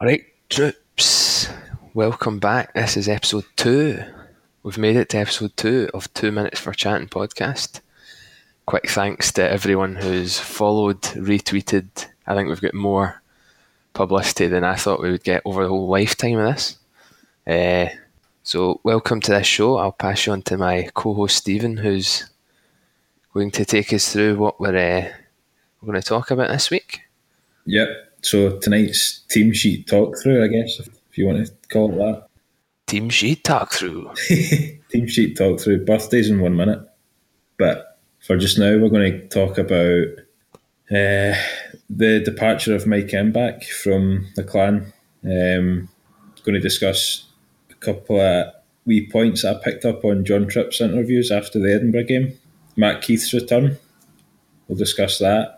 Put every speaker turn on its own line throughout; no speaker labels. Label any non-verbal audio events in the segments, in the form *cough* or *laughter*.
Alright, troops, welcome back. This is episode two. We've made it to episode two of Two Minutes for Chatting podcast. Quick thanks to everyone who's followed, retweeted. I think we've got more publicity than I thought we would get over the whole lifetime of this. Uh, so, welcome to this show. I'll pass you on to my co host Stephen, who's going to take us through what we're, uh, we're going to talk about this week.
Yep. So tonight's team sheet talk through, I guess, if you want to call it that.
Team sheet talk through. *laughs*
team sheet talk through. Birthdays in one minute. But for just now, we're going to talk about uh, the departure of Mike Embach from the clan. Um, going to discuss a couple of wee points I picked up on John Tripp's interviews after the Edinburgh game. Matt Keith's return. We'll discuss that.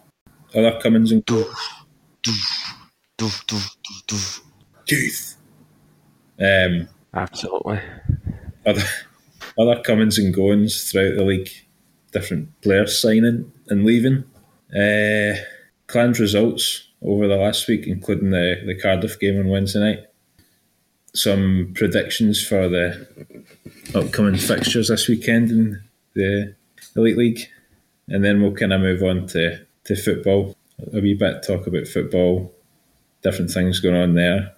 Other comings and Keith. Um,
Absolutely.
other other comings and goings throughout the league, different players signing and leaving. Uh, Clan's results over the last week, including the, the Cardiff game on Wednesday night. Some predictions for the upcoming fixtures this weekend in the Elite League. And then we'll kind of move on to, to football. A wee bit talk about football, different things going on there.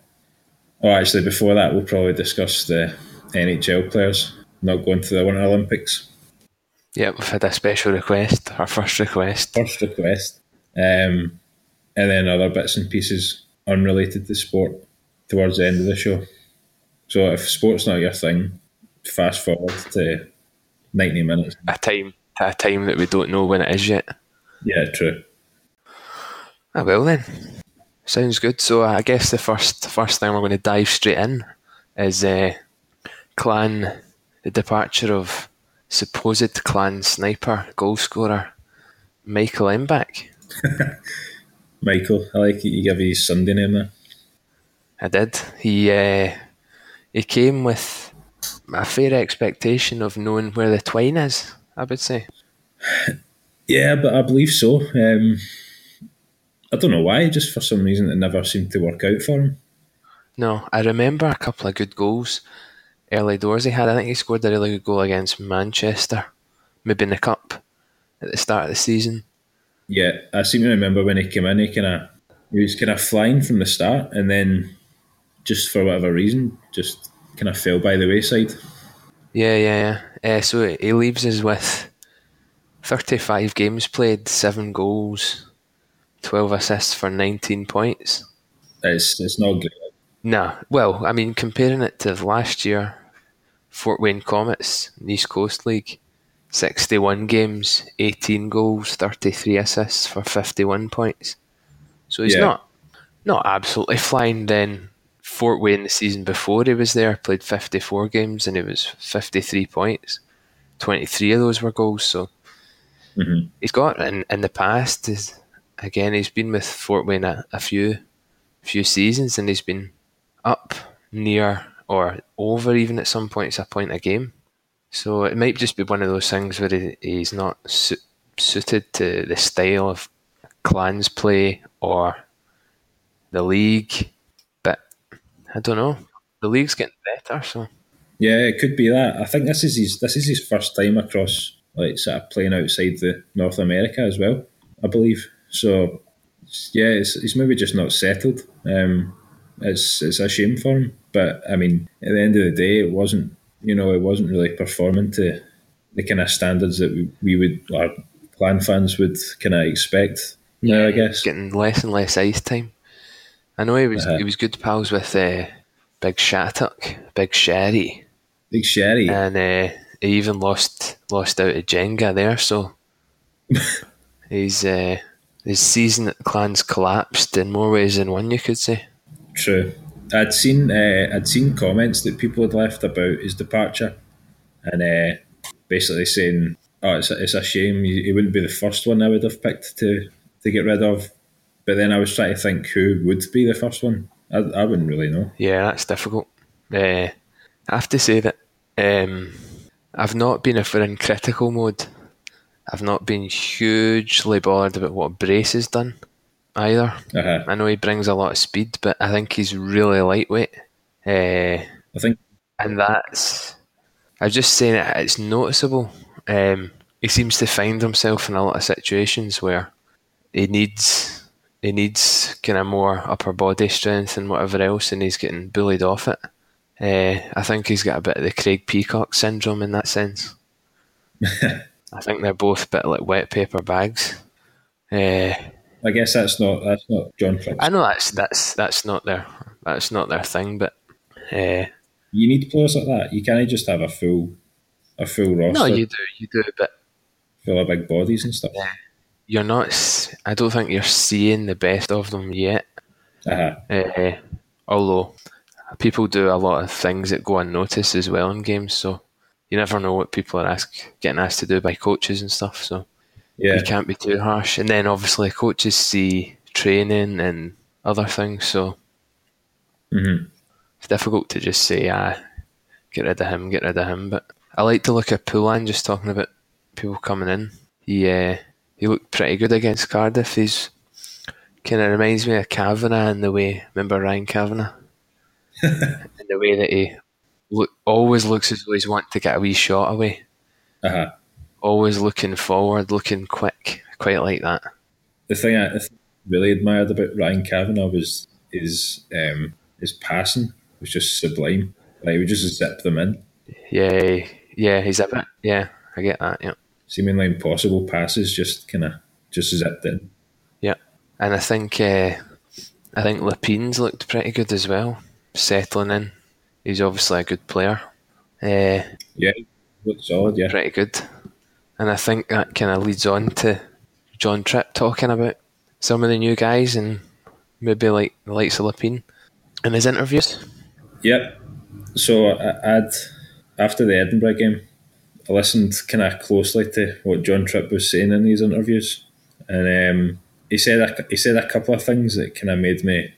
Oh, actually, before that, we'll probably discuss the NHL players not going to the Winter Olympics.
Yeah, we've had a special request, our first request.
First request. Um, and then other bits and pieces unrelated to sport towards the end of the show. So if sport's not your thing, fast forward to 90 minutes.
A time, a time that we don't know when it is yet.
Yeah, true.
Ah, well then, sounds good. So I guess the first first thing we're going to dive straight in is uh, clan, the departure of supposed clan sniper goal scorer Michael Embach. *laughs*
Michael, I like it. You give his Sunday name there.
I did. He uh, he came with a fair expectation of knowing where the twine is. I would say. *sighs* *laughs*
Yeah, but I believe so. Um, I don't know why, just for some reason it never seemed to work out for him.
No, I remember a couple of good goals early doors he had. I think he scored a really good goal against Manchester, maybe in the cup at the start of the season.
Yeah, I seem to remember when he came in, he kind of he was kind of flying from the start, and then just for whatever reason, just kind of fell by the wayside.
Yeah, yeah, yeah. Uh, so he leaves us with 35 games played, 7 goals, 12 assists for 19 points.
It's it's not good.
Nah, well, I mean, comparing it to last year, Fort Wayne Komets, East Coast League, 61 games, 18 goals, 33 assists for 51 points. So he's
Yeah.
not not absolutely flying. Then Fort Wayne the season before he was there played 54 games and it was 53 points. 23 of those were goals. So
Mhm.
he's got in in the past. Is again he's been with Fort Wayne a, a few few seasons and he's been up near or over even at some points a point a game. So it might just be one of those things where he, he's not su- suited to the style of clans play or the league. But I don't know. The league's getting better, so
Yeah, it could be that. I think this is his this is his first time across like sort of playing outside the North America as well, I believe. So yeah, it's, he's maybe just not settled. Um, it's it's a shame for him, but I mean, at the end of the day, it wasn't you know it wasn't really performing to the kind of standards that we, we would our clan fans would kind of expect. now, I guess.
getting less and less ice time. I know he was
Uh-huh.
he was good pals with uh, Big Shattuck, Big Sherry,
Big Sherry.
and uh, he even lost lost out to Jenga there. So *laughs* he's uh, his season at the clans collapsed in more ways than one, you could say.
True. I'd seen uh, I'd seen comments that people had left about his departure, and uh, basically saying, "Oh, it's a, it's a shame. He, he wouldn't be the first one I would have picked to to get rid of." But then I was trying to think who would be the first one. I, I wouldn't really know.
Yeah, that's difficult. Uh, I have to say that um, I've not been if we're in critical mode. I've not been hugely bothered about what Brace has done. either.
Uh-huh.
I know he brings a lot of speed, but I think he's really lightweight. Uh,
I think
and that's I'm just saying it, it's noticeable. Um, he seems to find himself in a lot of situations where he needs he needs kind of more upper body strength and whatever else, and he's getting bullied off it. Uh, I think he's got a bit of the Craig Peacock syndrome in that sense. *laughs* I think they're both a bit like wet paper bags. Uh,
I guess that's not that's not John Tripp's.
I know that's that's that's not their that's not their thing, but uh,
You need players like that. You can't just have a full a full roster
no, you do, you do, but
full of big bodies and stuff.
you're not. I don't think you're seeing the best of them yet.
Uh-huh.
Uh, although people do a lot of things that go unnoticed as well in games, so you never know what people are ask, getting asked to do by coaches and stuff. So
Yeah.
you can't be too harsh. And then obviously coaches see training and other things, so
Mhm.
it's difficult to just say, ah, get rid of him, get rid of him. But I like to look at Poulan just talking about people coming in. He uh, he looked pretty good against Cardiff. He's kind of reminds me of Kavanagh in the way. Remember Ryan Kavanagh? In the way that he look always looks as though he's wanting to get a wee shot away.
Uh-huh.
Always looking forward, looking quick. Quite like that.
The thing I, the thing I really admired about Ryan Kavanagh was his um, his passing was just sublime. Like he would just zip them in,
Yeah, yeah, he's a bit. Yeah, I get that. Yeah.
seemingly impossible passes, just kind of just zipped in.
Yeah, and I think uh, I think Lapines looked pretty good as well, settling in. He's obviously a good player, uh,
Yeah, looked solid. Yeah,
pretty good, and I think that kind of leads on to John Tripp talking about some of the new guys and maybe like the likes of Lapine in his interviews.
Yep. So I, I'd after the Edinburgh game, I listened kind of closely to what John Tripp was saying in these interviews, and um, he said a, he said a couple of things that kind of made me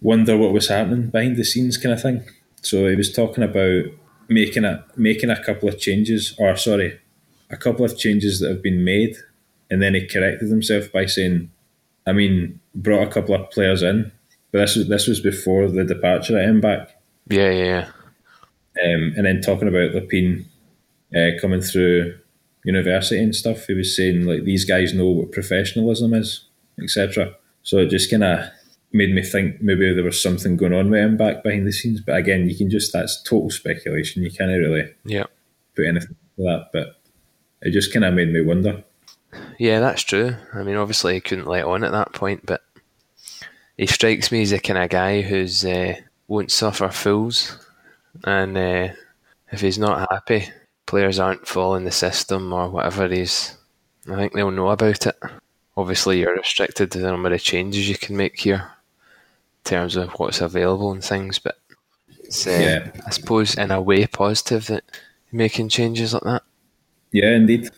wonder what was happening behind the scenes, kind of thing. So he was talking about making a making a couple of changes, or sorry, a couple of changes that have been made, and then he corrected himself by saying, "I mean, brought a couple of players in, but this was this was before the departure at back."
Yeah, yeah, yeah.
um, and then talking about Lapine uh, coming through university and stuff, he was saying like these guys know what professionalism is, etc. So it just kind of made me think maybe there was something going on with him back behind the scenes. But again, you can just that's total speculation. You can't really
Yeah,
put anything to that. But it just kind of made me wonder.
yeah, that's true. I mean, obviously he couldn't let on at that point, but he strikes me as the kind of guy who's uh, won't suffer fools, and uh, if he's not happy, players aren't following the system or whatever it is, I think they'll know about it. Obviously, you're restricted to the number of changes you can make here terms of what's available and things, but it's, uh,
Yeah.
I suppose in a way positive that making changes like that.
Yeah, indeed.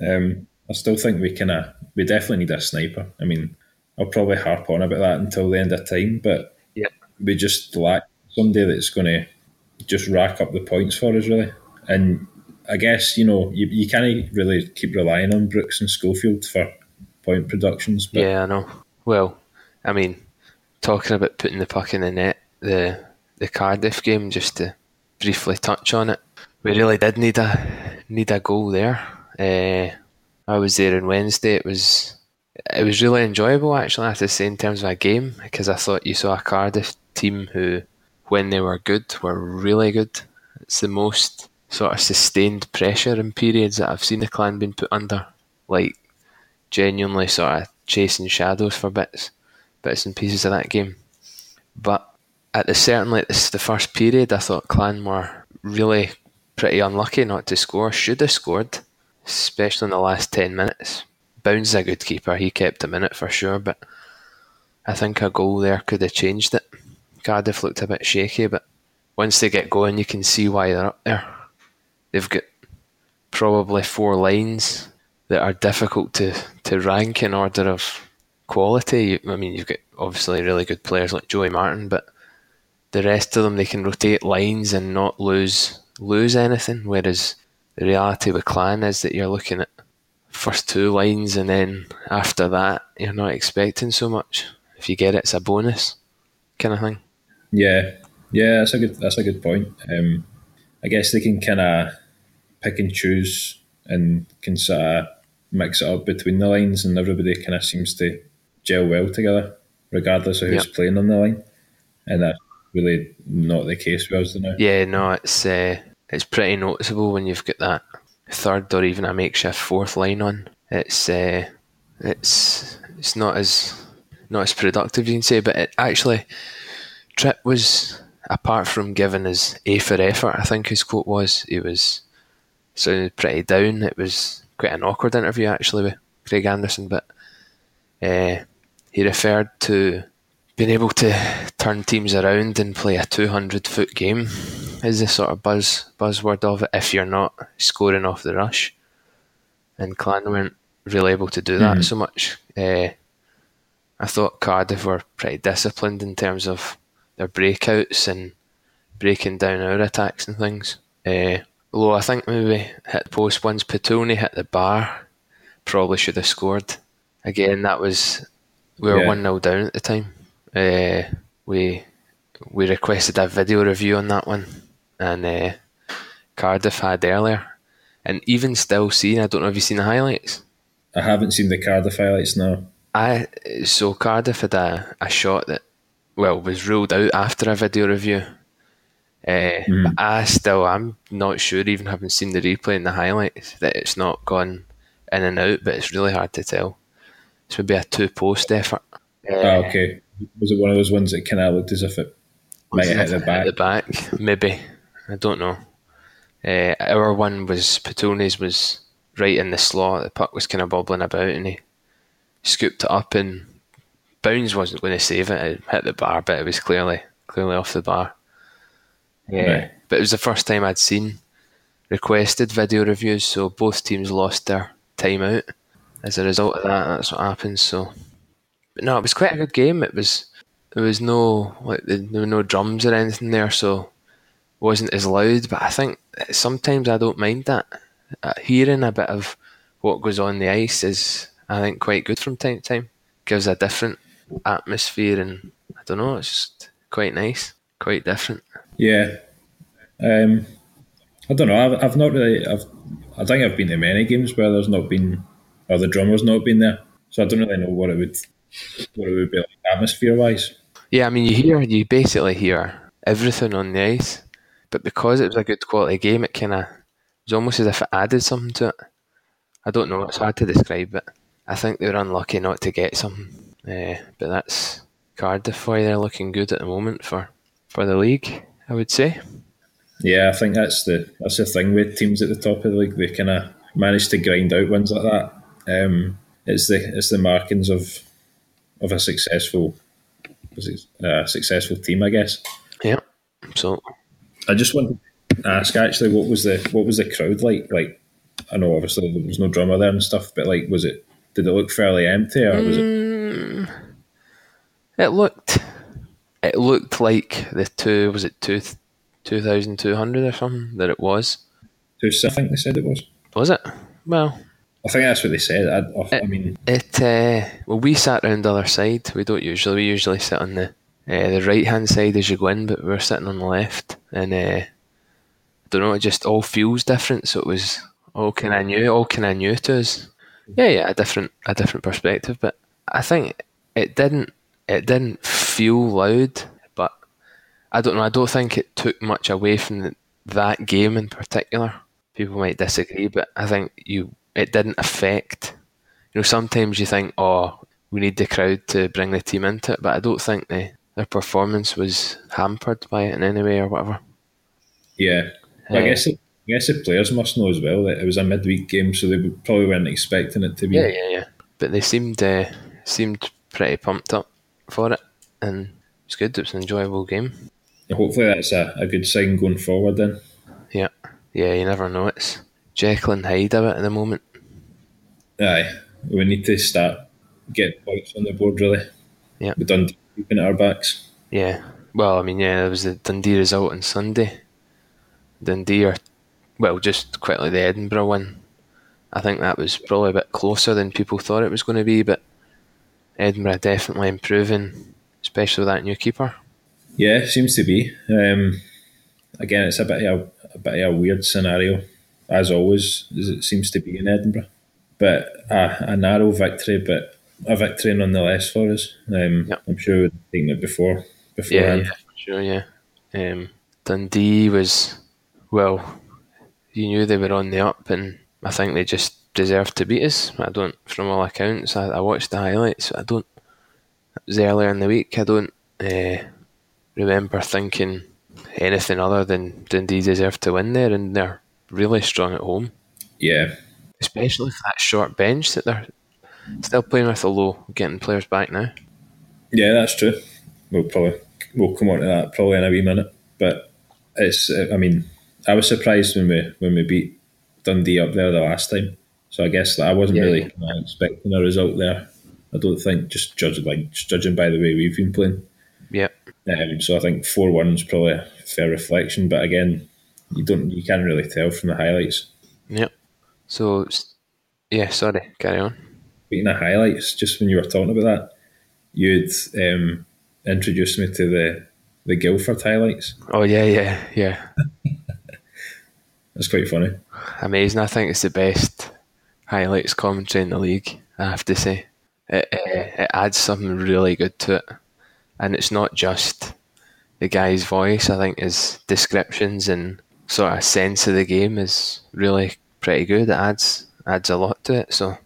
Um, I still think we of we definitely need a sniper. I mean, I'll probably harp on about that until the end of time, but
Yeah.
we just lack somebody that's going to just rack up the points for us, really. And I guess you know you, you can't really keep relying on Brooks and Schofield for point productions, but
Yeah, I know. Well, I mean, talking about putting the puck in the net, the the Cardiff game, just to briefly touch on it, we really did need a need a goal there. Uh, I was there on Wednesday. It was it was really enjoyable actually. I have to say in terms of a game because I thought you saw a Cardiff team who, when they were good, were really good. It's the most sort of sustained pressure in periods that I've seen the clan been put under. Like genuinely sort of chasing shadows for bits, bits and pieces of that game. But at the certainly at the first period, I thought Clan were really pretty unlucky not to score. Should have scored, especially in the last ten minutes. Bowns a good keeper; he kept in it for sure. But I think a goal there could have changed it. Cardiff looked a bit shaky, but once they get going, you can see why they're up there. They've got probably four lines that are difficult to, to rank in order of quality. I mean, you've got obviously really good players like Joey Martin, but the rest of them they can rotate lines and not lose lose anything. Whereas the reality with Clan is that you're looking at first two lines, and then after that, you're not expecting so much. If you get it, it's a bonus kind of thing.
Yeah, yeah, that's a good that's a good point. Um, I guess they can kind of pick and choose and can sort of mix it up between the lines, and everybody kind of seems to gel well together, regardless of who's
Yep.
playing on the line. And that's really not the case with us now.
Yeah, no, it's uh, it's pretty noticeable when you've got that third or even a makeshift fourth line on. It's uh, it's it's not as not as productive you can say, but it actually Tripp was apart from giving his A for effort. I think his quote was he was sounded pretty down. It was quite an awkward interview actually with Craig Anderson, but uh, he referred to being able to turn teams around and play a 200 foot game is the sort of buzz buzzword of it if you're not scoring off the rush. And Clan weren't really able to do that
Mhm.
so much. Uh, I thought Cardiff were pretty disciplined in terms of their breakouts and breaking down our attacks and things. Uh, although I think maybe hit the post once, Petone hit the bar, probably should have scored. Again, that was we were
Yeah.
one 0 down at the time. Uh, we we requested a video review on that one, and uh, Cardiff had earlier, and even still seeing. I don't know if you've seen the highlights.
I haven't seen the Cardiff highlights now.
I so Cardiff had a, a shot that well was ruled out after a video review. Uh, But I still I'm not sure even having seen the replay and the highlights that it's not gone in and out, but it's really hard to tell. This would be a two post effort.
Ah, okay. Was it one of those ones that kind of looked as if it might have hit the back?
The back, maybe. I don't know. Uh, our one was Petone's was right in the slot. The puck was kind of bobbling about, and he scooped it up. And Bowns wasn't going to save it. It hit the bar, but it was clearly clearly off the bar. Yeah,
Right.
but it was the first time I'd seen requested video reviews, so both teams lost their time out as a result of that. That's what happens. So, but no, it was quite a good game. It was there was no like there were no drums or anything there, so it wasn't as loud. But I think sometimes I don't mind that. Uh, hearing a bit of what goes on the ice is, I think, quite good from time to time. Gives a different atmosphere, and I don't know, it's just quite nice, quite different.
Yeah. Um, I don't know. I've, I've not really. I've, I think I've been to many games where there's not been, or the drummer's not been there. So I don't really know what it would, what it would be like atmosphere wise.
Yeah, I mean, you hear, you basically hear everything on the ice, but because it was a good quality game, it kind of was almost as if it added something to it. I don't know; it's hard to describe it. I think they were unlucky not to get something, uh, but that's Cardiff you. They're looking good at the moment for for the league. I would say.
Yeah, I think that's the that's the thing with teams at the top of the league. They kind of manage to grind out wins like that. Um, it's the it's the markings of of a successful uh, successful team, I guess.
Yeah. So
I just wanted to ask actually, what was the what was the crowd like? Like, I know obviously there was no drummer there and stuff, but like, was it? Did it look fairly empty, or was it?
it looked, it looked like the two was it two two thousand two hundred or something that it was.
Two, I think they said it was.
Was it? Well,
I think that's what they said. I, I mean,
It uh, well, we sat round the other side. We don't usually. We usually sit on the uh, the right hand side as you go in, but we were sitting on the left, and uh, I don't know. It just all feels different. So it was all kind of new, all kind of new to us. Yeah, yeah, a different a different perspective. But I think it didn't it didn't feel loud, but I don't know. I don't think it took much away from the, that game in particular. People might disagree, but I think you it didn't affect you know, sometimes you think, oh, we need the crowd to bring the team into it, but I don't think the, their performance was hampered by it in any way or whatever.
yeah. Well, I
Uh,
guess it, I guess the players must know as well that it was a midweek game, so they probably weren't expecting it to be.
Yeah, yeah, yeah. But they seemed uh, seemed pretty pumped up for it, and it's good. It was an enjoyable game.
Hopefully, that's a, a good sign going forward. Then,
Yeah, yeah. You never know. It's Jekyll and Hyde of it at the moment.
aye, we need to start getting points on the board. Really,
Yeah.
we done keeping at our backs.
Yeah. Well, I mean, yeah, there was the Dundee result on Sunday. Dundee are, well, just quickly the Edinburgh one. I think that was probably a bit closer than people thought it was going to be, but Edinburgh definitely improving, especially with that new keeper.
Yeah, seems to be. Um, again, it's a bit of a, a bit of a weird scenario, as always, as it seems to be in Edinburgh. But a, a narrow victory, but a victory nonetheless for us. Um,
Yep.
I'm sure we'd taken it before
Yeah,
beforehand.
yeah, for sure, yeah. Um, Dundee was, well, you knew they were on the up, and I think they just deserved to beat us. I don't, from all accounts, I, I watched the highlights. I don't. It was earlier in the week. I don't uh, remember thinking anything other than Dundee deserved to win there, and they're really strong at home,
yeah.
especially for that short bench that they're still playing with. Although getting players back now.
Yeah, that's true. We'll probably we'll come on to that probably in a wee minute. But it's I mean I was surprised when we when we beat Dundee up there the last time. So I guess that I wasn't
Yeah,
really expecting a result there. I don't think just judging like just judging by the way we've been playing.
Yeah.
Um, so I think four one is probably a fair reflection. But again, you don't you can't really tell from the highlights.
Yep. So, yeah. Sorry. Carry on.
Speaking of highlights, just when you were talking about that, you'd um, introduced me to the the Guildford highlights.
Oh yeah, yeah, yeah.
That's quite funny.
Amazing. I think it's the best highlights commentary in the league. I have to say, it uh, it adds something really good to it, and it's not just the guy's voice. I think his descriptions and sort of sense of the game is really pretty good. It adds adds a lot to it. So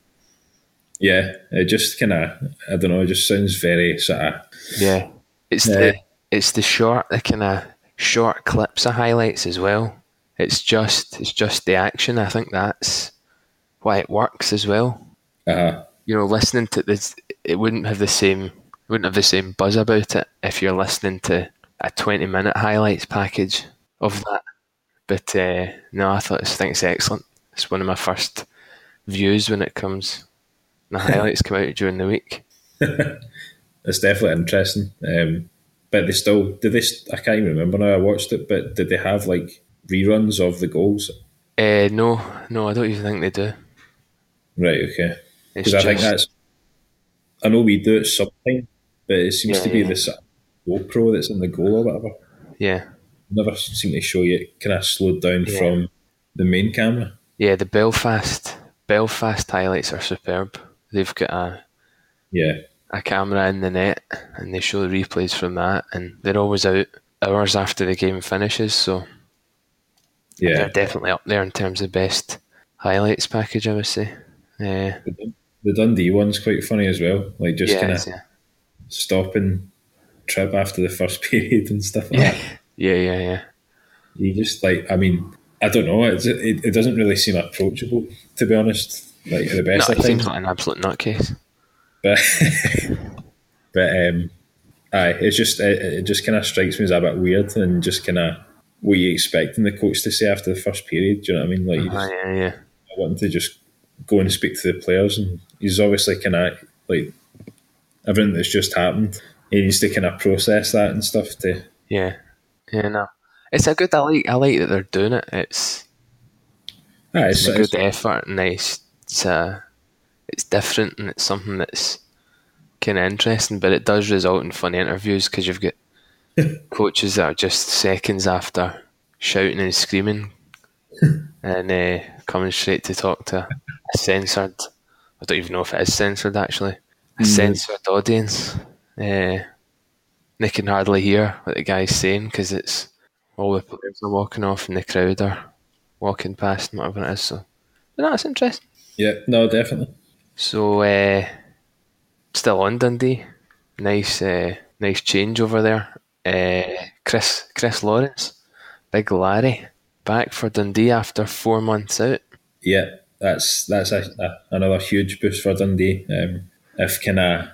Yeah, it just kind of I don't know. It just sounds very sort of
yeah, it's
Yeah.
the it's the short, the kind of short clips of highlights as well. It's just it's just the action. I think that's why it works as well.
uh,
you know, listening to this, it wouldn't have the same, wouldn't have the same buzz about it if you're listening to a twenty-minute highlights package of that. But uh, no, I thought I think it's excellent. It's one of my first views when it comes. The *laughs* highlights come out during the week. *laughs*
it's definitely interesting. Um, but they still did they? I can't even remember now. I watched it, but did they have like reruns of the goals?
Uh, no, no, I don't even think they do.
Right. Okay. Because I think that's. I know we do it sometimes, but it seems
Yeah,
to be
yeah.
this GoPro that's in the goal or whatever.
yeah,
Never seem to show you kind of slowed down
Yeah.
from the main camera.
yeah. The Belfast Belfast highlights are superb. They've got a
Yeah.
a camera in the net and they show the replays from that and they're always out hours after the game finishes so
Yeah.
they're definitely up there in terms of best highlights package I would say uh,
The Dundee one's quite funny as well. Like just
yeah,
kind of
yeah
stopping trip after the first *laughs* period and stuff like that.
Yeah yeah yeah
You just like, I mean, I don't know. It's, it, it doesn't really seem approachable, to be honest. Like at the
no,
best
it
of
seems like an absolute nutcase
but *laughs* but um, aye, it's just it, it just kind of strikes me as a bit weird and just kind of what you expecting the coach to say after the first period. Do you know what I mean? Like you just
yeah yeah
wanting to just go and speak to the players, and he's obviously kind of like everything that's just happened. He needs to kind of process that and stuff to
yeah yeah no. It's a good I like I like that they're doing it. It's
it's,
it's a
it's,
good effort and it's it's, uh, it's different and it's something that's kind of interesting but it does result in funny interviews because you've got *laughs* coaches that are just seconds after shouting and screaming *laughs* and uh, coming straight to talk to a censored I don't even know if it is censored actually a censored audience. Uh, they can hardly hear what the guy's saying because it's all the players are walking off and the crowd are walking past and whatever it is so it's interesting
yeah, no, definitely.
so uh, still on Dundee. Nice, uh, nice change over there. Uh, Chris, Chris Lawrence, Big Larry, back for Dundee after four months out.
Yeah, that's that's a, a, another huge boost for Dundee. Um, if kind of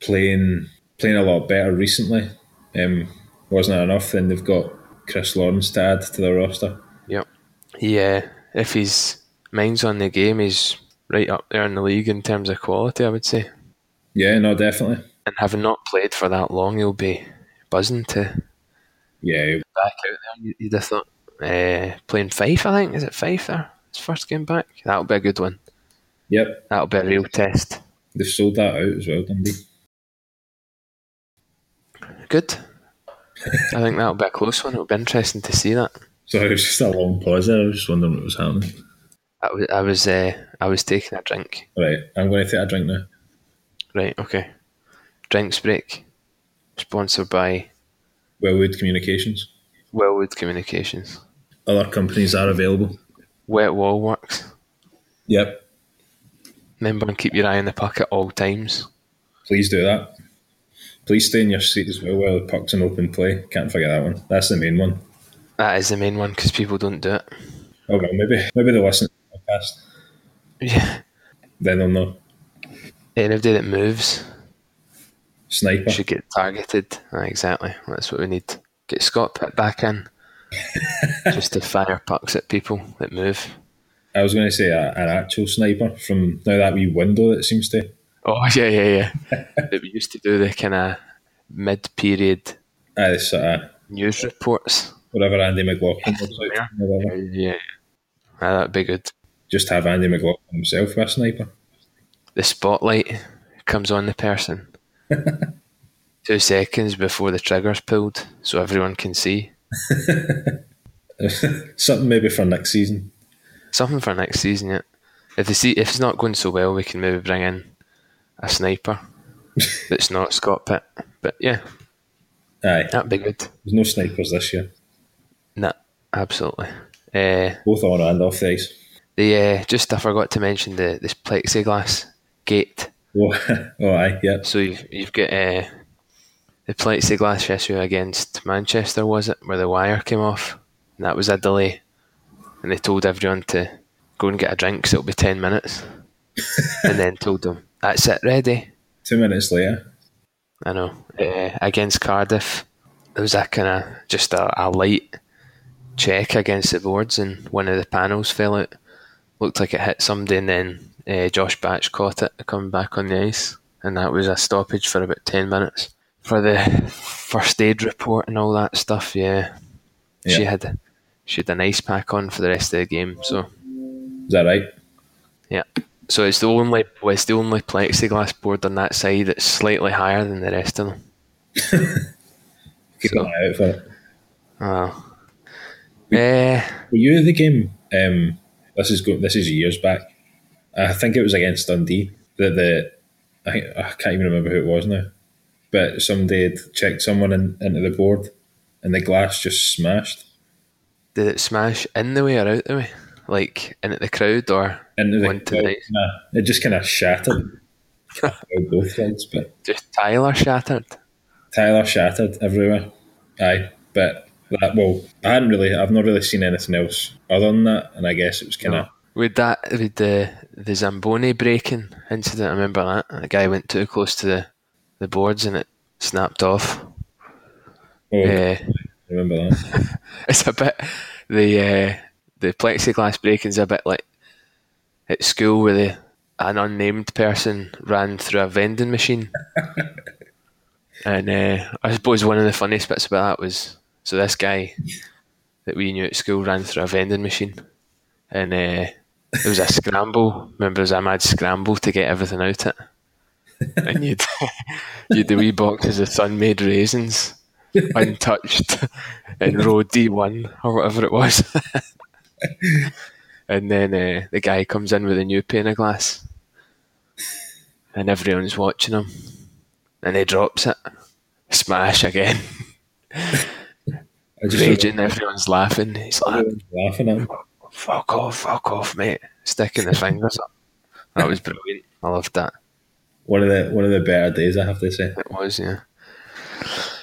playing playing a lot better recently um, wasn't enough, then they've got Chris Lawrence to add to the roster.
Yep. Yeah, if his mind's on the game, he's right up there in the league in terms of quality. I would say,
Yeah, no, definitely.
and having not played for that long, he'll be buzzing to
Yeah,
back out there. you- You'd have thought. Uh, playing Fife, I think. Is it Fife there? his first game back. That'll be a good one.
Yep,
That'll be a real test.
they've sold that out as well, Dundee.
Good. I think that'll be a close one. It'll be interesting to see that.
So it was just a long pause there. I was just wondering what was happening.
I was I was uh, I was taking a drink.
Right, I'm going to take a drink now.
Right. Okay. Drinks break. Sponsored by
Wellwood Communications.
Wellwood Communications.
Other companies are available.
Wet Wall Works.
Yep,
Remember and keep your eye on the puck at all times.
please do that. Please stay in your seat as well while the puck's in open play. Can't forget that one. That's the main one.
That is the main one because people don't do it.
Oh well, maybe maybe they'll listen to the podcast.
Yeah.
Then they'll know.
Anybody that moves
Sniper.
should get targeted. Ah, exactly. That's what we need. Get Scott put back in *laughs* just to fire pucks at people that move.
I was going to say a, an actual sniper from now that wee window that seems to.
Oh *laughs* yeah, yeah, yeah. *laughs* that we used to do the kind of mid-period
Uh, sort of
news reports.
whatever Andy McLaughlin like.
Yeah, ah, that'd be good.
Just have Andy McLaughlin himself with a sniper.
The spotlight comes on the person *laughs* two seconds before the trigger's pulled, so everyone can see.
Something maybe for next season.
Something for next season, yeah. If the se- if it's not going so well, we can maybe bring in a sniper that's not Scott Pitt. But yeah,
Aye,
that'd be good.
there's no snipers this year.
Nah, absolutely. Uh,
Both on and off the ice.
the uh, just I forgot to mention the this plexiglass gate.
Oh, *laughs* oh aye, yep.
So you've you've got uh, the plexiglass issue against Manchester, was it, where the wire came off, and that was a delay, and they told everyone to go and get a drink, so it'll be ten minutes, *laughs* and then told them that's it, ready.
Two minutes later.
I know. Uh, against Cardiff, there was a kind of just a, a light check against the boards, and one of the panels fell out. Looked like it hit somebody, and then uh, Josh Batch caught it coming back on the ice, and that was a stoppage for about ten minutes for the first aid report and all that stuff. Yeah, she had she had an ice pack on for the rest of the game, so
Is that right?
yeah. So it's the only it's the only plexiglass board on that side that's slightly higher than the rest of them. *laughs*
Keep
So-
an eye out for it.
Oh. Eh,
Were you at the game? Um, this is go- this is years back. I think it was against Dundee. The the I, I can't even remember who it was now, but somebody had checked someone in, into the board, and the glass just smashed
did it smash in the way or out the way? Like in at the crowd or
into the.
Onto the ice.
Nah, it just kind of shattered. *laughs* both sides, but
just Tyler shattered?
Tyler shattered everywhere. Aye, but that well, I hadn't really, I've not really seen anything else other than that, and I guess it was kind of.
With that, with the the Zamboni breaking incident, I remember that. The guy went too close to the, the boards and it snapped off.
Oh, I remember that. *laughs*
it's a bit the uh, the plexiglass breaking's a bit like at school where the an unnamed person ran through a vending machine. *laughs* and uh, I suppose one of the funniest bits about that was so this guy that we knew at school ran through a vending machine, and uh, there was a scramble. Remember, there was a mad scramble to get everything out it, and you'd *laughs* you'd the wee boxes of Sun-Maid raisins *laughs* untouched in row D1 or whatever it was. And then uh, the guy comes in with a new pane of glass, and everyone's watching him, and he drops it, smash again,
I just
raging. Everyone's laughing. He's like,
laughing at him.
"Fuck off, fuck off, mate!" Sticking the fingers up. That was brilliant. I loved that.
One of the one of the better days, I have to say.
It was, yeah.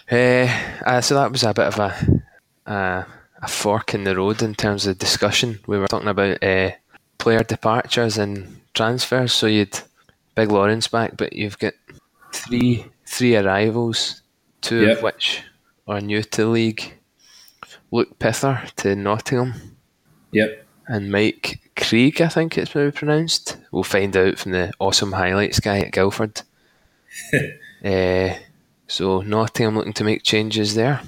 Uh, uh, so that was a bit of a uh, a fork in the road in terms of discussion. We were talking about uh, player departures and transfers. So you'd Big Lawrence back, but you've got three three arrivals, two
Yep.
of which are new to the league. Luke Pither to Nottingham
Yep.
and Mike Krieg, I think it's maybe pronounced. We'll find out from the awesome highlights guy at Guildford. uh, *laughs* so Nottingham looking to make changes there.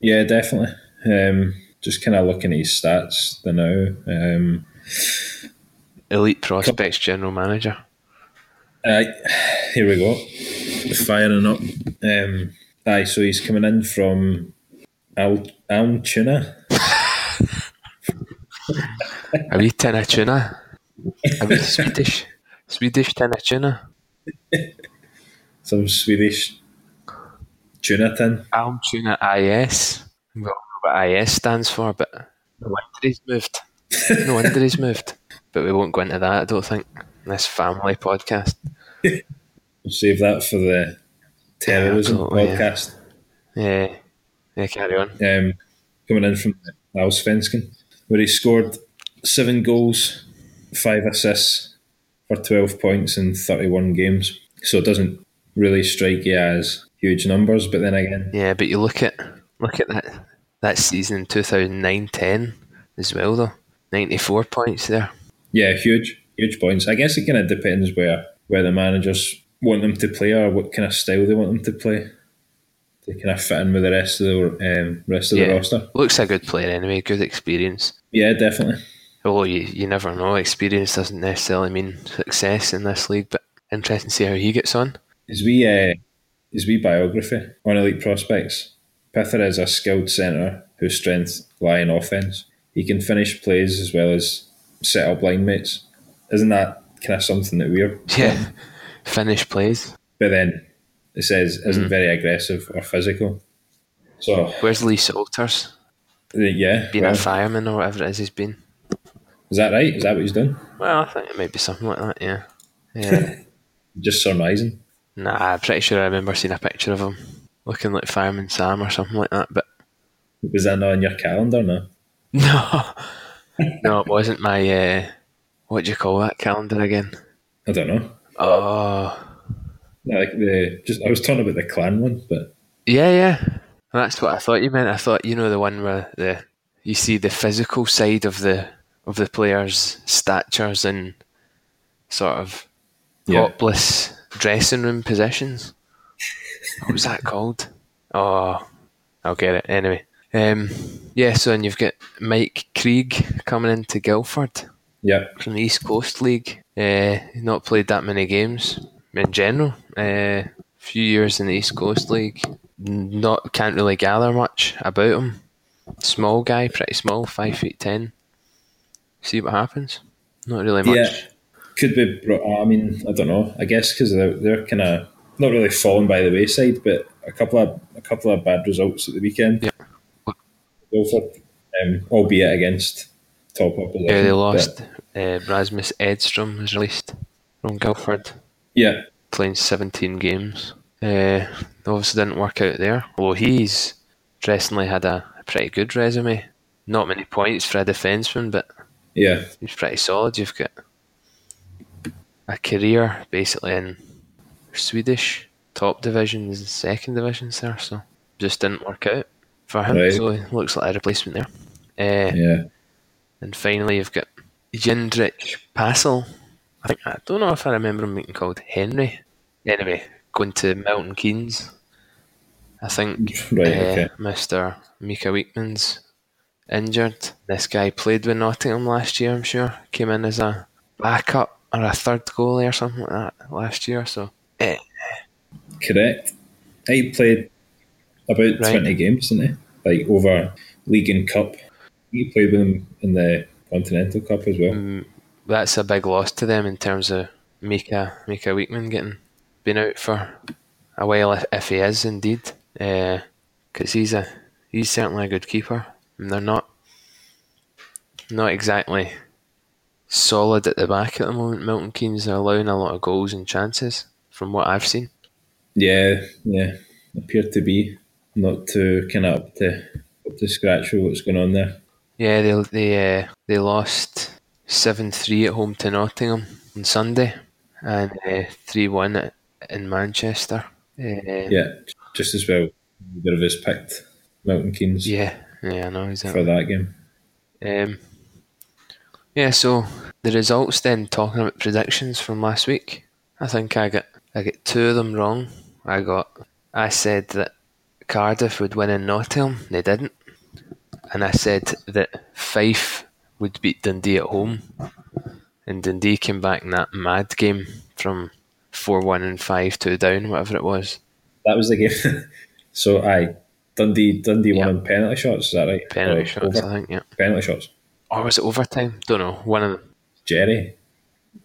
Yeah, definitely. Um, just kind of looking at his stats the now. Um,
Elite Prospects General Manager.
Aye, here we go. Firing up. Um, aye, so he's coming in from Al Almtuna. *laughs*
A wee tin of tuna. A wee Swedish. Swedish tin of tuna.
Some Swedish tuna tin.
Alm Tuna IS. We don't know what IS stands for, but no wonder he's moved. No wonder he's moved. *laughs* But we won't go into that, I don't think. in This family podcast.
We'll *laughs* save that for the terrorism
yeah.
podcast.
Yeah. Yeah, carry on.
Um, coming in from Allsvenskan, where he scored seven goals, five assists for 12 points in 31 games. So it doesn't really strike you as huge numbers, but then again,
Yeah, but you look at look at that that season in 2009-10 as well though. 94 points there.
yeah, huge, huge points. I guess it kind of depends where, where the managers want them to play or what kind of style they want them to play. They kind of fit in with the rest of the um, rest of the roster.
Looks a good player anyway, good experience.
Yeah, definitely.
Although you, you never know, experience doesn't necessarily mean success in this league, but interesting to see how he gets on.
is wee, uh, his wee biography on Elite Prospects. Pither is a skilled centre whose strengths lie in offence. He can finish plays as well as set up line mates. Isn't that kind of something that we're? *laughs*
Yeah. Finish plays.
But then it says isn't hmm. very aggressive or physical. So
Where's Lee Salters?
yeah,
Being
well,
a fireman or whatever it is he's been.
is that right? Is that what he's done?
Well, I think it might be something like that, yeah. Yeah. *laughs*
Just surmising.
nah, I'm pretty sure I remember seeing a picture of him looking like Fireman Sam or something like that, but
Was that not on your calendar? No. *laughs*
no. no, it wasn't my uh what do you call that calendar again?
I don't know.
Oh
Like the just I was talking about the clan one, but
Yeah, yeah. That's what I thought you meant. I thought you know the one where the you see the physical side of the of the players' statures and sort of
Yeah.
topless dressing room positions. What was that called? Oh, I'll get it anyway. Um, yeah, so and you've got Mike Krieg coming into Guildford
yeah,
from the East Coast League. Uh, not played that many games in general. A few years in the East Coast League. Not can't really gather much about him. Small guy, pretty small, five feet ten. See what happens. Not really much.
yeah, could be. bro- I mean, I don't know. I guess because they're, they're kind of not really fallen by the wayside, but a couple of a couple of bad results at the weekend.
Yeah.
Guildford, um, albeit against top opposition.
Yeah, they lost. Uh, Rasmus Edstrom was released from Guildford,
yeah,
playing 17 games. Uh, obviously didn't work out there. Although he's interestingly had a, a pretty good resume. Not many points for a defenseman, but
yeah,
he's pretty solid. You've got a career basically in Swedish top divisions and second divisions there, so just didn't work out for him.
Right.
So he looks like a replacement there. Uh,
yeah.
And finally, you've got Jindrich Passel. I think I don't know if I remember him being called Henry. Anyway, going to Milton Keynes. I think
Right,
uh,
okay.
Mr. Miika Wiikman's injured. This guy played with Nottingham last year, I'm sure. Came in as a backup or a third goalie or something like that last year. So
Correct. He played about
Right.
20 games, didn't he? Like over League and Cup. He played with them in the Continental Cup as well.
Mm, that's a big loss to them in terms of Miika Miika Wiikman getting been out for a while if, if he is indeed, uh, because he's a he's certainly a good keeper, and they're not not exactly solid at the back at the moment. Milton Keynes are allowing a lot of goals and chances from what I've seen.
Yeah, yeah. Appeared to be not too kind of up to, up to scratch with what's going on there.
Yeah, they they uh, they lost seven three at home to Nottingham on Sunday, and three one in Manchester. Uh,
Yeah, just as well. Bit of his picked Milton Keynes
Yeah, yeah, I know
for that game.
Um, yeah, so the results then talking about predictions from last week. I think I got I got two of them wrong. I got I said that Cardiff would win in Nottingham. They didn't, and I said that Fife would beat Dundee at home, and Dundee came back in that mad game from four one and five two down, whatever it was.
That was the game. *laughs* so I Dundee Dundee won on penalty shots. Is that right?
Penalty
Or
shots,
over-
I think. Yeah.
Penalty shots.
Or was it overtime? Don't know. One of them.
Jerry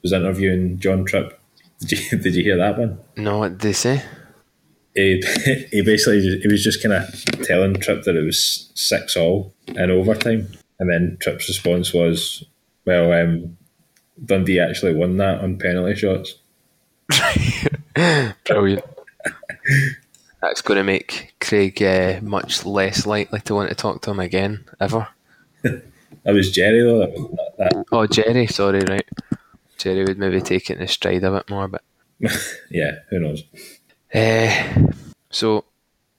was interviewing John Tripp. Did you *laughs* did you hear that one?
No, what did they say?
He, *laughs* he basically just, he was just kind of telling Tripp that it was six all in overtime, and then Tripp's response was, "Well, um, Dundee actually won that on penalty shots." *laughs*
Brilliant. That's going to make Craig uh, much less likely to want to talk to him again, ever.
That was Jerry though. That, that,
Oh, Jerry, sorry, right. Jerry would maybe take it in his stride a bit more, but. *laughs*
yeah, who knows?
Uh, so,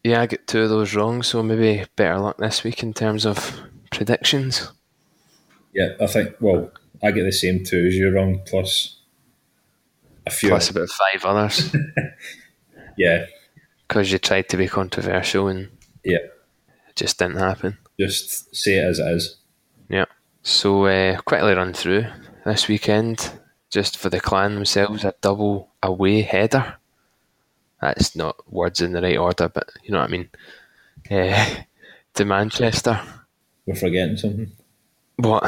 yeah, I get two of those wrong, so maybe better luck this week in terms of predictions.
Yeah, I think. Well, I get the same two as you wrong, plus a few.
Plus about *laughs* five others,
yeah,
because you tried to be controversial and
yeah.
it just didn't happen.
Just say it as it is.
Yeah. So uh, quickly run through this weekend, just for the clan themselves, a double away header. That's not words in the right order, but you know what I mean. Uh, to Manchester.
We're forgetting something.
What?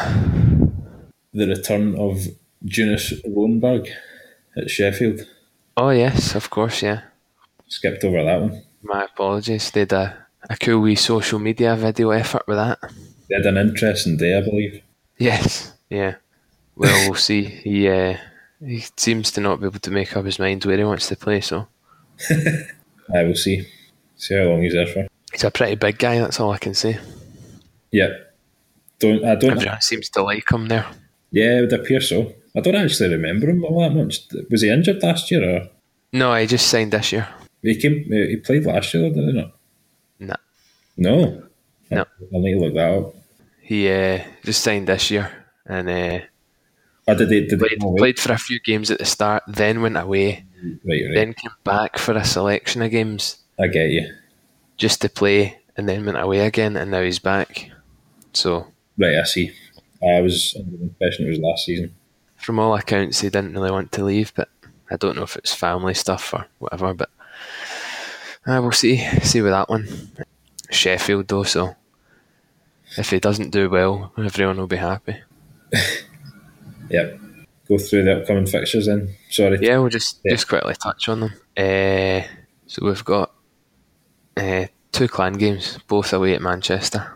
The return of Junus Loenberg at Sheffield.
Oh yes, of course, yeah.
Skipped over that one.
My apologies. They did a, a cool wee social media video effort with that.
They had an interesting day, I believe.
Yes, yeah. Well, we'll see. He uh, he seems to not be able to make up his mind where he wants to play, so *laughs*
I will see. See how long he's there for.
he's a pretty big guy. That's all I can say.
Yeah. Don't I don't
Everyone seems to like him there.
Yeah, it would appear so. I don't actually remember him all that much. Was he injured last year or
No, he just signed this year.
he came he played last year, did he not?
No,
No.
No.
I'll need to look that up.
he uh, just signed this year and uh,
Oh, did he did
played,
away?
played for a few games at the start, then went away,
Right, right.
then came back for a selection of games
I get you.
just to play, and then went away again, and now he's back. So,
Right, I see. I was under the impression it was last season.
from all accounts, he didn't really want to leave, but I don't know if it's family stuff or whatever. But uh, we'll see, see with that one. Sheffield though, so if he doesn't do well, everyone will be happy. *laughs*
Yep. Go through the upcoming fixtures then. Sorry.
Yeah, we'll just
Yeah.
just quickly touch on them. Uh, so we've got uh, two clan games, both away at Manchester.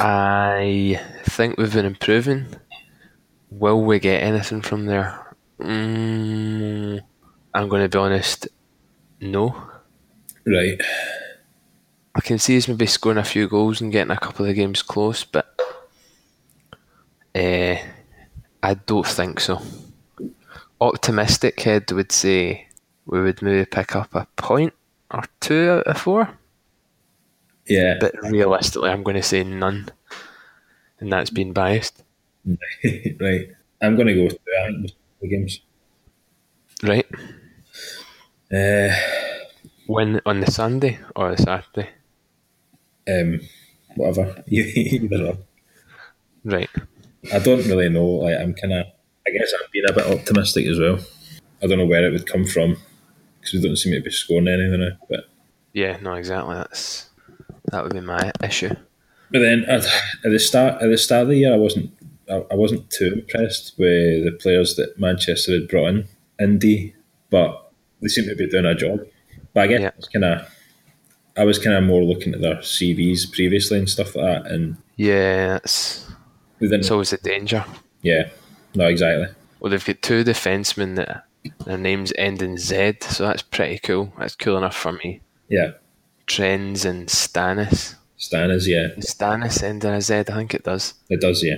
I think we've been improving. Will we get anything from there? Mm, I'm going to be honest. No,
Right.
I can see us maybe scoring a few goals and getting a couple of games close, but uh, I don't think so. Optimistic head would say we would maybe pick up a point or two out of four,
Yeah.
but realistically, I'm going to say none, and that's being biased, *laughs*
right. I'm going to go with two, I think, the games.
right?
Uh,
When on the Sunday or the Saturday,
um, whatever. *laughs* Either or.
right?
I don't really know. Like I'm kind of. I guess I'm being a bit optimistic as well. I don't know where it would come from because we don't seem to be scoring anything now. But
Yeah, no, exactly. That's that would be my issue.
but then at, at the start at the start of the year, I wasn't I, I wasn't too impressed with the players that Manchester had brought in. Indy, but they seem to be doing a job. But I guess
Yeah.
it's kind of. I was kind of more looking at their CVs previously and stuff like that, and
Yeah, that's
didn't.
it's always a danger.
yeah, no, exactly.
Well, they've got two defensemen that their names end in Z, so that's pretty cool. That's cool enough for me.
Yeah,
Trends and Stannis.
Stan is yeah,
Stannis end in a Z? I think it does.
it does yeah.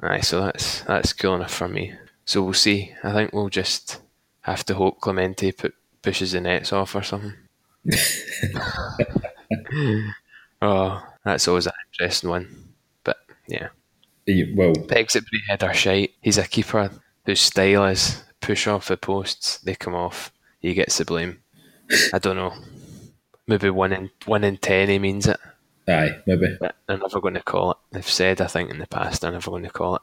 Aye, so that's that's cool enough for me. So we'll see. I think we'll just have to hope Clemente put, pushes the nets off or something. *laughs* *laughs* oh, that's always an interesting one. But yeah.
You- Well,
exit head are shite. He's a keeper whose style is push off the posts, they come off, he gets the blame. I don't know. Maybe one in one in ten he means it.
Aye, maybe.
But they're never going to call it. They've said, I think, in the past, they're never going to call it.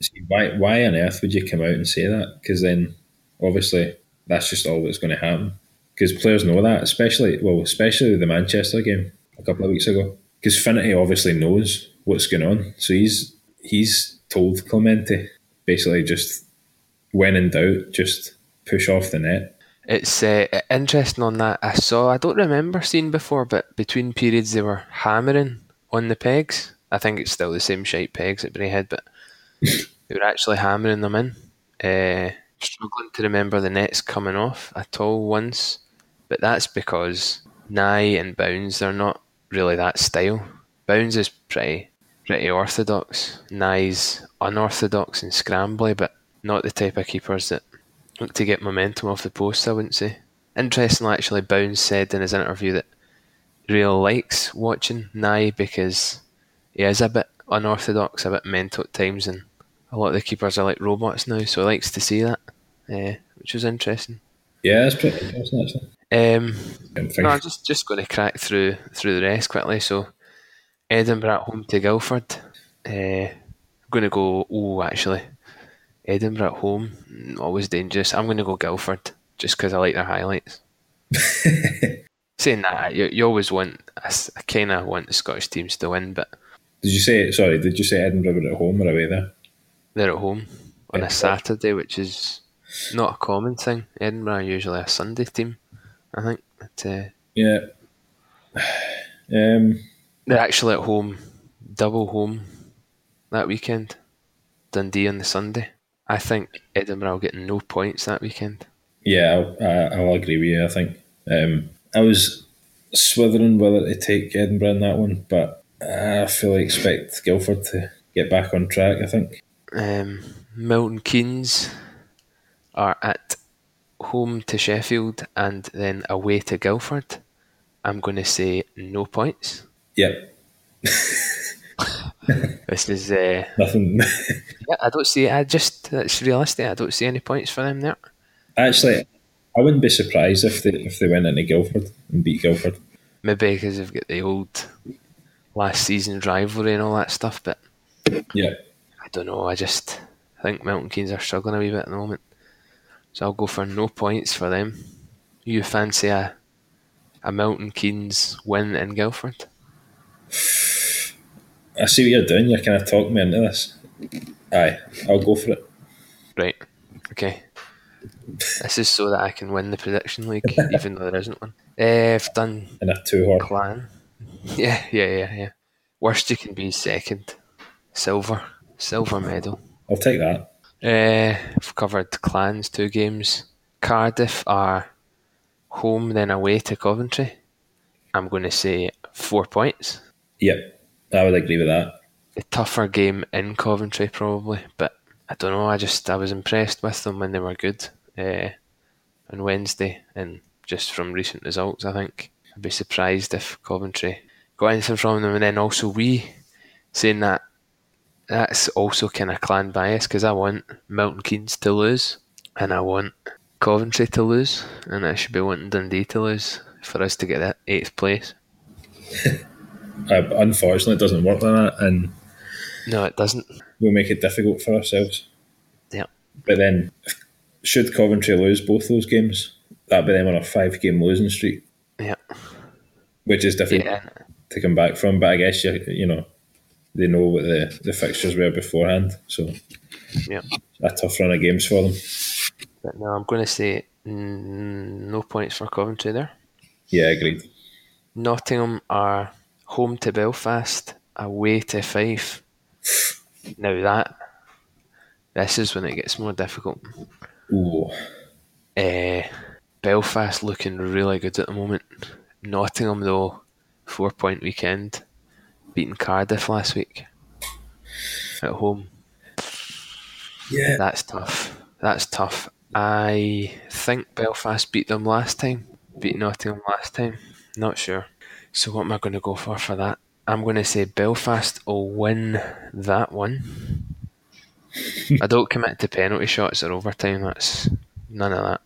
See, why, why on earth would you come out and say that? Because then, obviously, that's just all that's going to happen. Because players know that, especially, well, especially the Manchester game a couple of weeks ago. Because Finity obviously knows what's going on. So he's he's told Clemente basically just when in doubt, just push off the net.
It's uh, interesting on that. I saw, I don't remember seeing before, but between periods they were hammering on the pegs. I think it's still the same shape pegs at Braehead, but *laughs* they were actually hammering them in. Uh, struggling to remember the nets coming off at all once, but that's because Nye and Bowns they're not really that style. Bowns is pretty pretty orthodox. Nye's unorthodox and scrambly, but not the type of keepers that look to get momentum off the post, I wouldn't say. Interestingly, actually, Bowns said in his interview that he really likes watching Nye because he is a bit unorthodox, a bit mental at times, and a lot of the keepers are like robots now, so he likes to see that, uh, which was interesting.
Yeah, that's pretty interesting, actually.
Um, no, I'm just, just going to crack through through the rest quickly. So, Edinburgh at home to Guildford. Uh, I'm going to go, oh, actually, Edinburgh at home, always dangerous. I'm going to go Guildford just because I like their highlights. *laughs* Saying that, you, you always want, I, I kind of want the Scottish teams to win, but.
Did you say, sorry, did you say Edinburgh were at home or away there?
They're at home on a Saturday, which is not a common thing. Edinburgh are usually a Sunday team, I think. But, uh,
yeah. *sighs* Um,
they're actually at home, double home that weekend. Dundee on the Sunday. I think Edinburgh will get no points that weekend.
Yeah, I'll, I'll agree with you. I think um, I was swithering whether to take Edinburgh in that one, but I fully expect Guildford to get back on track. I think.
Um, Milton Keynes are at home to Sheffield and then away to Guildford. I'm going to say no points.
Yep. *laughs*
this is uh,
nothing. *laughs*
yeah, I don't see. I just it's realistic. I don't see any points for them there.
Actually, I wouldn't be surprised if they if they went into Guildford and beat Guildford.
Maybe because they've got the old last season rivalry and all that stuff. But
yeah,
I don't know. I just think Milton Keynes are struggling a wee bit at the moment. So I'll go for no points for them. You fancy a a Milton Keynes win in Guildford?
I see what you're doing. You're kind of talking me into this. Aye, I'll go for it.
Right. Okay. This is so that I can win the prediction league, *laughs* even though there isn't one. Uh, I've done
in a two horse
clan. Yeah, yeah, yeah, yeah. Worst you can be second. Silver, silver medal.
I'll take that.
Uh, I've covered clans two games. Cardiff are home then away to Coventry. I'm going to say four points.
Yep, I would agree with that.
A tougher game in Coventry probably, but I don't know. I just I was impressed with them when they were good uh, on Wednesday, and just from recent results, I think I'd be surprised if Coventry got anything from them. And then also we saying that that's also kind of clan bias because I want Milton Keynes to lose and I want Coventry to lose, and I should be wanting Dundee to lose for us to get that eighth place. *laughs*
uh, unfortunately, it doesn't work like that, and
no, it doesn't.
We'll make it difficult for ourselves.
Yeah.
But then, should Coventry lose both those games, that'd be them on a five-game losing streak.
Yeah.
Which is difficult
yeah.
to come back from, but I guess you you know they know what the, the fixtures were beforehand, so
yeah,
a tough run of games for them.
But no, I'm going to say no points for Coventry there.
Yeah, agreed.
Nottingham are home to Belfast, away to Fife. now that this is when it gets more difficult.
Ooh.
Uh, Belfast looking really good at the moment. Nottingham though, four point weekend, beating Cardiff last week at home.
Yeah,
that's tough. That's tough. I think Belfast beat them last time, beat Nottingham last time. Not sure. So what am I going to go for for that? I'm going to say Belfast will win that one. I don't *laughs* commit to penalty shots or overtime. That's none of that.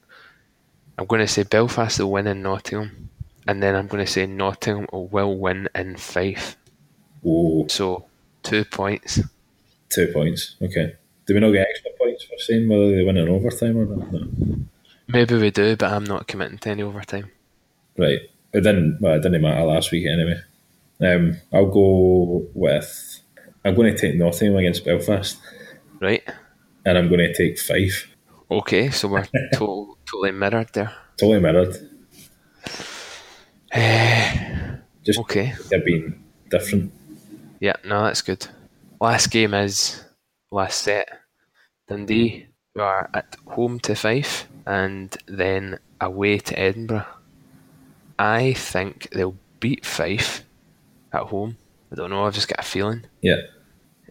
I'm going to say Belfast will win in Nottingham, and then I'm going to say Nottingham will win in Fife.
Oh,
So two points.
two points. Okay. Do we not get extra points for saying whether they win in overtime or not? No.
Maybe we do, but I'm not committing to any overtime.
Right. It didn't. Well, it didn't matter last week anyway. Um, I'll go with. I'm going to take Nottingham against Belfast,
Right?
and I'm going to take five.
Okay, so we're *laughs* to- totally mirrored there.
Totally mirrored. *sighs* Just
Okay.
they're being different.
Yeah, no, that's good. Last game is last set. Dundee are at home to Fife and then away to Edinburgh. I think they'll beat Fife at home. I don't know, I've just got a feeling.
Yeah.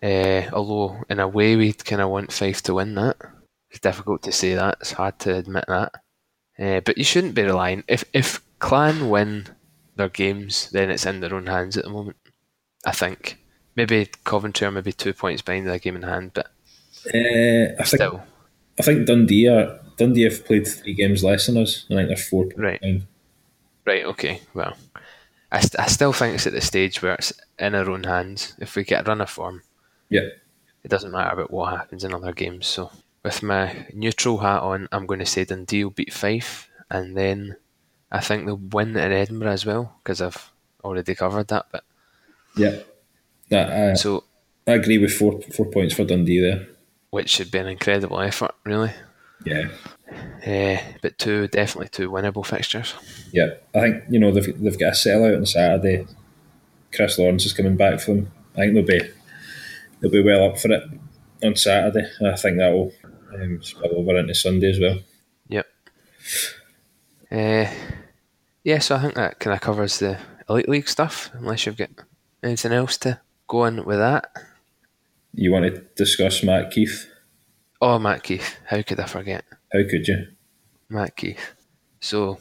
Uh, although in a way we'd kind of want Fife to win that. It's difficult to say that. It's hard to admit that. Uh, but you shouldn't be relying. If if Clan win their games, then it's in their own hands at the moment. I think maybe Coventry are maybe two points behind their game in hand, but
Uh, I think
still,
I think Dundee are Dundee have played three games less than us. I think they're four points
Right.
behind.
Right? Okay, well, I, st- I still think it's at the stage where it's in our own hands. If we get a run of form,
Yeah.
it doesn't matter about what happens in other games. So, with my neutral hat on, I'm going to say Dundee will beat Fife, and then I think they'll win at Edinburgh as well because I've already covered that. But
Yeah. That, uh,
so,
I agree with four four points for Dundee there.
which should be an incredible effort, really.
Yeah.
Uh, but two, definitely two winnable fixtures.
Yeah. I think, you know, they've, they've got a sellout on Saturday. Chris Lawrence is coming back for them. I think they'll be they'll be well up for it on Saturday. I think that will um, spill over into Sunday as well.
Yep. Uh, yeah, so I think that kind of covers the Elite League stuff, unless you've got anything else to go on with that.
You want to discuss Matt Keith?
Oh, Matt Keith. How could I forget?
How could you?
Matt Keith. So,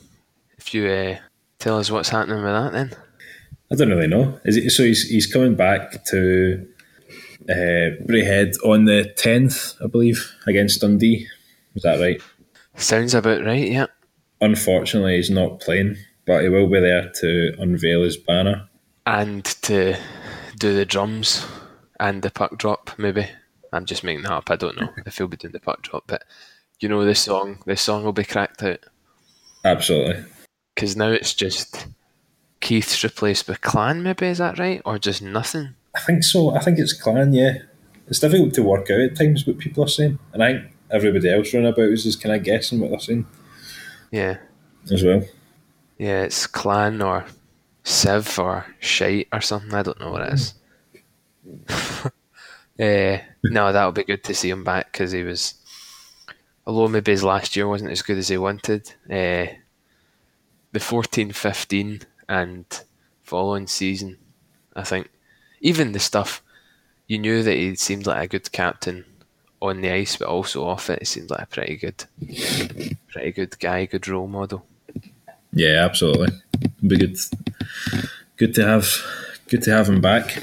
if you uh, tell us what's happening with that then.
I don't really know. Is it so? He's he's coming back to uh, Braehead on the tenth, I believe, against Dundee. Is that right?
Sounds about right, yeah.
Unfortunately, he's not playing, but he will be there to unveil his banner.
And to do the drums and the puck drop, maybe. I'm just making that up. I don't know *laughs* if he'll be doing the puck drop, but you know this song. this song will be cracked out.
Absolutely.
because now it's just Keith's replaced with Clan, maybe is that right, or just nothing?
I think so. I think it's Clan. Yeah, it's difficult to work out at times what people are saying, and I think everybody else running about is just kind of guessing what they're saying
Yeah,
as well.
yeah, it's Clan or Civ or Shite or something. I don't know what it is. uh, *laughs* no, that would be good to see him back because he was, although maybe his last year wasn't as good as he wanted. Uh, the 14 15 and following season, I think, even the stuff you knew that he seemed like a good captain on the ice, but also off it, he seemed like a pretty good, pretty good guy, good role model.
Yeah, absolutely. It'd be good. Good to have. Good to have him back.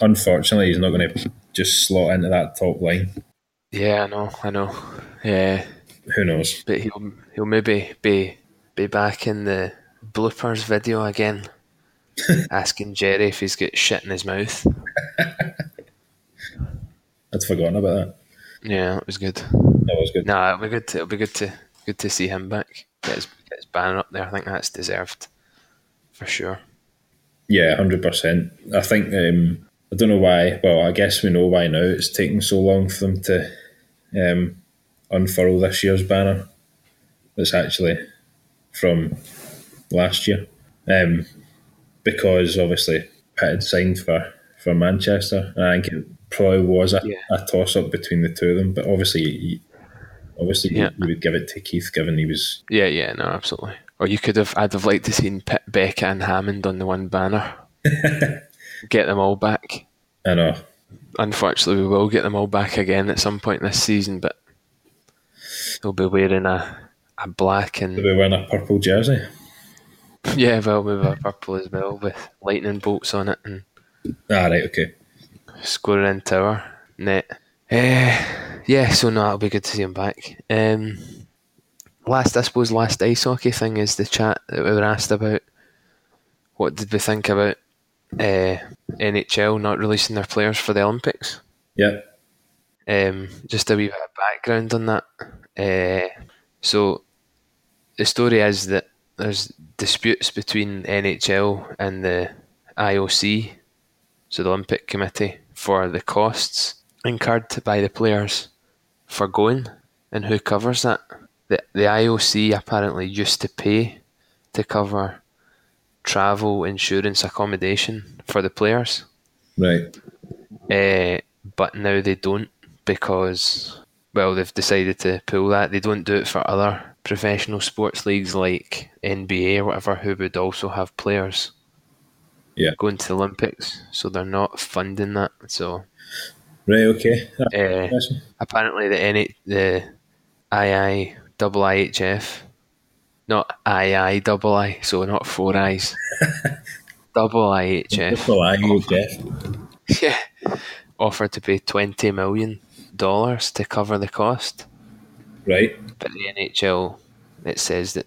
Unfortunately, he's not going to just slot into that top line.
Yeah, I know, I know. Yeah,
Who knows?
but he'll he'll maybe be be back in the bloopers video again, *laughs* asking Jerry if he's got shit in his mouth. *laughs*
I'd forgotten about that.
Yeah, it was good.
That was good.
No, it'll be good. To, it'll be good to good to see him back. Get his, get his banner up there. I think that's deserved for sure.
Yeah, hundred percent. I think um, I don't know why. Well, I guess we know why now. It's taking so long for them to um, unfurl this year's banner. That's actually from last year, um, because obviously Pitt had signed for for Manchester. And I think it probably was a,
Yeah.
a toss up between the two of them. But obviously, you, obviously,
Yeah.
you would give it to Keith, given he was
Yeah, yeah, no, absolutely. Or you could have. I'd have liked to seen Pitt, Becca, and Hammond on the one banner. *laughs* get them all back.
I know.
Unfortunately, we will get them all back again at some point this season, but they'll be wearing a a black and
Did we win a purple jersey? *laughs*
yeah, well, with a purple as well with lightning bolts on it and
Ah, right, okay.
scoring in tower net. Uh, yeah, so no, it'll be good to see him back. Um, last, I suppose, last ice hockey thing is the chat that we were asked about. What did we think about uh, NHL not releasing their players for the Olympics.
Yeah.
Um, just a wee bit of background on that. Uh, so the story is that there's disputes between NHL and the IOC, so the Olympic Committee, for the costs incurred by the players for going and who covers that. The, the IOC apparently used to pay to cover travel, insurance, accommodation for the players.
Right.
Uh, but now they don't because, well, they've decided to pull that. They don't do it for other professional sports leagues like NBA or whatever, who would also have players
Yeah.
going to the Olympics. So they're not funding that. So
Right. Okay.
Uh, apparently the NH- the II double IHF, not II double I, so not four eyes, *laughs* double IHF.
Triple I, Jeff. *laughs*
yeah, offered to pay twenty million dollars to cover the cost,
Right.
but the NHL it says that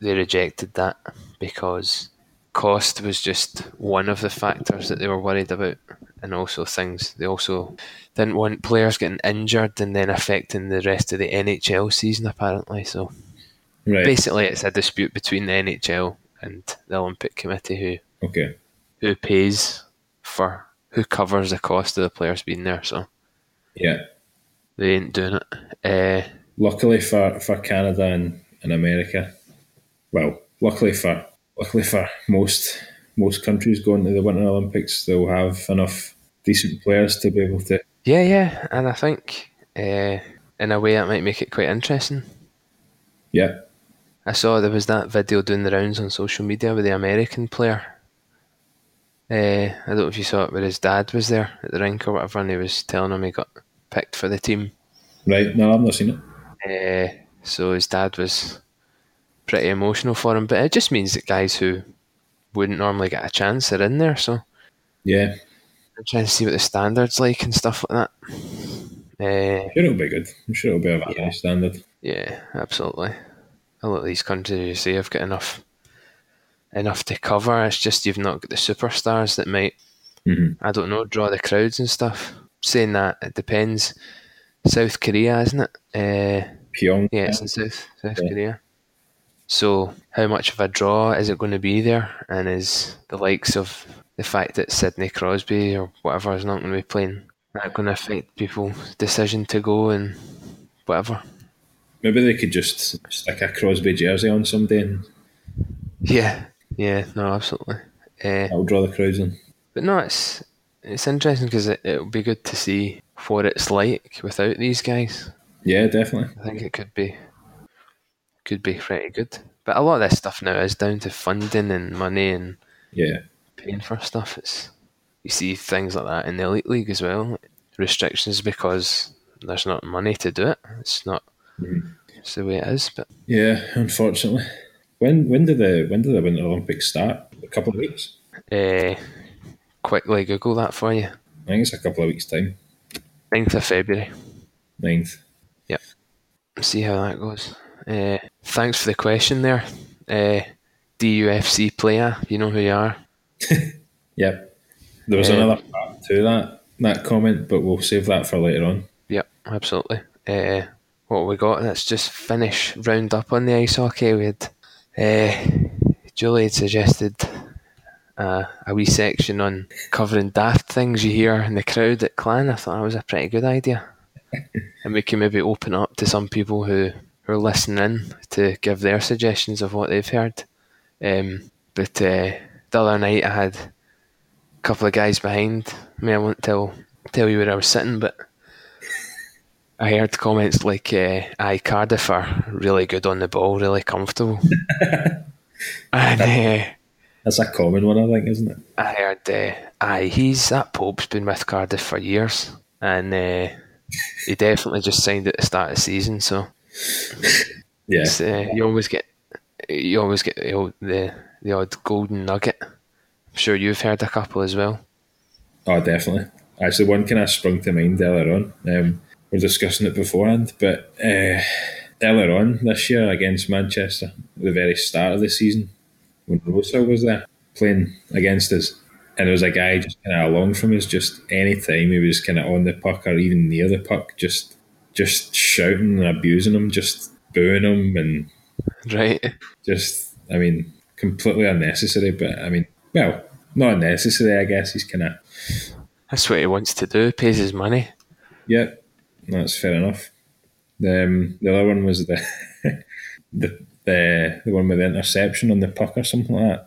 they rejected that because cost was just one of the factors that they were worried about, and also things they also didn't want players getting injured and then affecting the rest of the NHL season apparently. So
Right.
basically, it's a dispute between the NHL and the Olympic Committee who
Okay.
who pays for who covers the cost of the players being there. So
Yeah.
They ain't doing it. Uh,
Luckily for, for Canada and, and America, well, luckily for luckily for most most countries going to the Winter Olympics, they'll have enough decent players to be able to.
yeah, yeah, and I think uh, in a way that might make it quite interesting.
Yeah.
I saw there was that video doing the rounds on social media with the American player. Uh, I don't know if you saw it, where his dad was there at the rink or whatever, and he was telling him he got picked for the team.
Right. No, I've not seen it.
Uh, so his dad was pretty emotional for him, but it just means that guys who wouldn't normally get a chance are in there. So
Yeah.
I'm trying to see what the standards like and stuff like that. Uh,
I'm sure it'll be good. I'm sure it'll be a high standard.
yeah, absolutely. A lot of these countries, you see, have got enough enough to cover. It's just you've not got the superstars that might,
Mhm.
I don't know, draw the crowds and stuff. Saying that, it depends. South Korea, isn't it? Uh,
Pyong.
Yeah, it's in South South
Yeah.
Korea. So, how much of a draw is it going to be there? And is the likes of the fact that Sidney Crosby or whatever is not going to be playing that going to affect people's decision to go and whatever?
Maybe they could just stick a Crosby jersey on someday and
Yeah, yeah, no, absolutely. Uh,
that'll draw the crowds in.
but no, it's it's interesting because it it'll be good to see what it's like without these guys.
Yeah, definitely.
I think it could be could be pretty good. But a lot of this stuff now is down to funding and money and
Yeah.
paying for stuff. It's you see things like that in the elite league as well. Restrictions because there's not money to do it. It's not.
Mhm.
It's the way it is. But
Yeah, unfortunately. When when did the when did the Winter Olympics start? A couple of weeks.
uh, quickly Google that for you.
I think it's a couple of weeks time.
9th of February.
Ninth. Yep.
See how that goes. Uh, thanks for the question there. Uh, DUFC player, you know who you are. *laughs*
Yep. There was
Yeah.
another part to that that comment, but we'll save that for later on.
Yep, absolutely. Uh, what we got? Let's just finish round up on the ice hockey. We had uh, Julie had suggested uh, a wee section on covering daft things you hear in the crowd at Clan. I thought that was a pretty good idea, *laughs* and we can maybe open up to some people who who are listening to give their suggestions of what they've heard. Um, but uh, the other night I had a couple of guys behind me. I won't tell tell you where I was sitting, but I heard comments like, uh, "Aye, Cardiff are really good on the ball, really comfortable," *laughs* and uh,
That's a common one, I think, isn't it?
I heard, uh, "Aye, he's that Pope's been with Cardiff for years, and uh, he definitely just signed at the start of the season." So
Yeah.
uh, you always get you always get the old, the the odd golden nugget. I'm sure you've heard a couple as well.
Oh, definitely. Actually, one kind of sprung to mind earlier on. Um, we are discussing it beforehand, but uh, earlier on this year against Manchester, the very start of the season, when Rosa was there playing against us, and there was a guy just kind of along from us. Just any time he was kind of on the puck or even near the puck, just just shouting and abusing him, just booing him, and *laughs*
Right.
just I mean completely unnecessary. But I mean, well, not unnecessary. I guess he's kind of
That's what he wants to do. Pays his money.
yeah, that's fair enough. The, um, the other one was the *laughs* the the the one with the interception on the puck or something like that.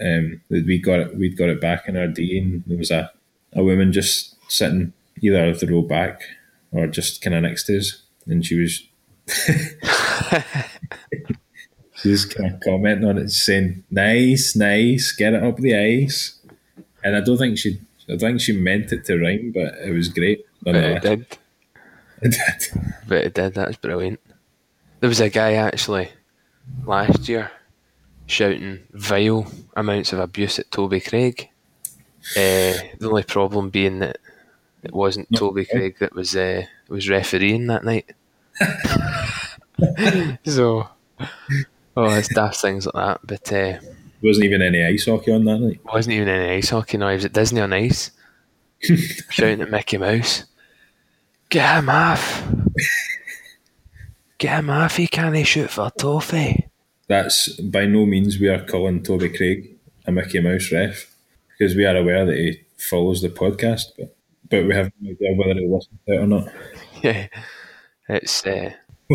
Um, we got it, we'd got it back in our D, and there was a, a woman just sitting either of the row back or just kind of next to us, and she was *laughs* she was kind of commenting on it, saying, "Nice, nice, get it up the ice." And I don't think she, I think she meant it to rhyme, but it was great.
But *laughs* it did.
It did.
But it did. That's brilliant. There was a guy actually last year shouting vile amounts of abuse at Toby Craig. Uh, the only problem being that it wasn't Toby Craig that was uh, was refereeing that night. *laughs* so, oh, it's daft things like that. But uh,
There wasn't even any ice hockey on that night.
wasn't even any ice hockey. No, he was at Disney on Ice, *laughs* shouting at Mickey Mouse, "Get him off! Get him off! He can't shoot for a toffee."
That's by no means we are calling Toby Craig a Mickey Mouse ref because we are aware that he follows the podcast, but but we have no idea whether he listens to it or not. *laughs*
Yeah, it's uh, *laughs*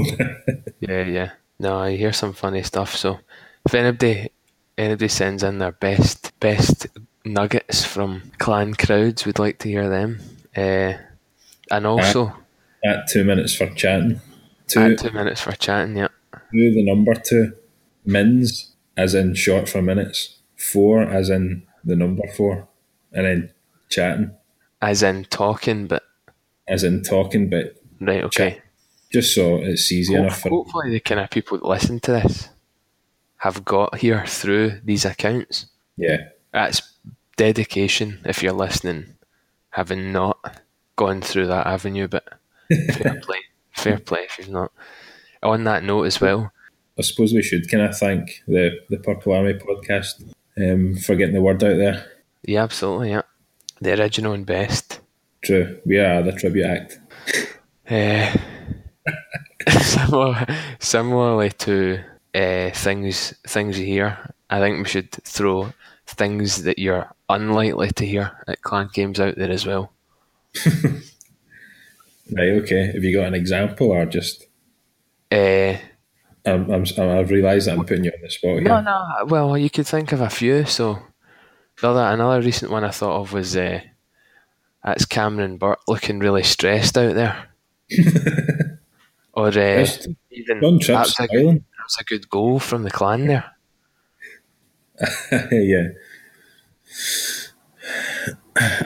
yeah, yeah. No, I hear some funny stuff. So if anybody anybody sends in their best best nuggets from clan crowds, we'd like to hear them. Uh, and also
At two minutes for chatting, two,
two minutes for chatting. Yeah,
two the number two, mins as in short for minutes, four as in the number four, and then chatting
as in talking, but
as in talking, but
right, okay.
just so it's easy
Hope-
enough for
hopefully, the kind of people that listen to this have got here through these accounts.
yeah.
That's dedication if you're listening, having not gone through that avenue, but fair *laughs* play. Fair play if you've not. On that note as well,
I suppose we should kind of thank the the Purple Army podcast um, for getting the word out there.
yeah, absolutely, yeah. The original and best.
True, we are the tribute act.
Uh, similar, similarly to uh, things things you hear, I think we should throw things that you're unlikely to hear at clan games out there as well. *laughs*
Right, okay. Have you got an example or just?
Uh,
I'm, I'm, I've realised that I'm putting you on the spot here.
No, no. Well, you could think of a few. So, the other another recent one I thought of was uh, that's Cameron Burt looking really stressed out there. *laughs* or uh,
Yes.
even
John
that was, a good,
smiling.
that was a good goal from the clan there. *laughs*
yeah.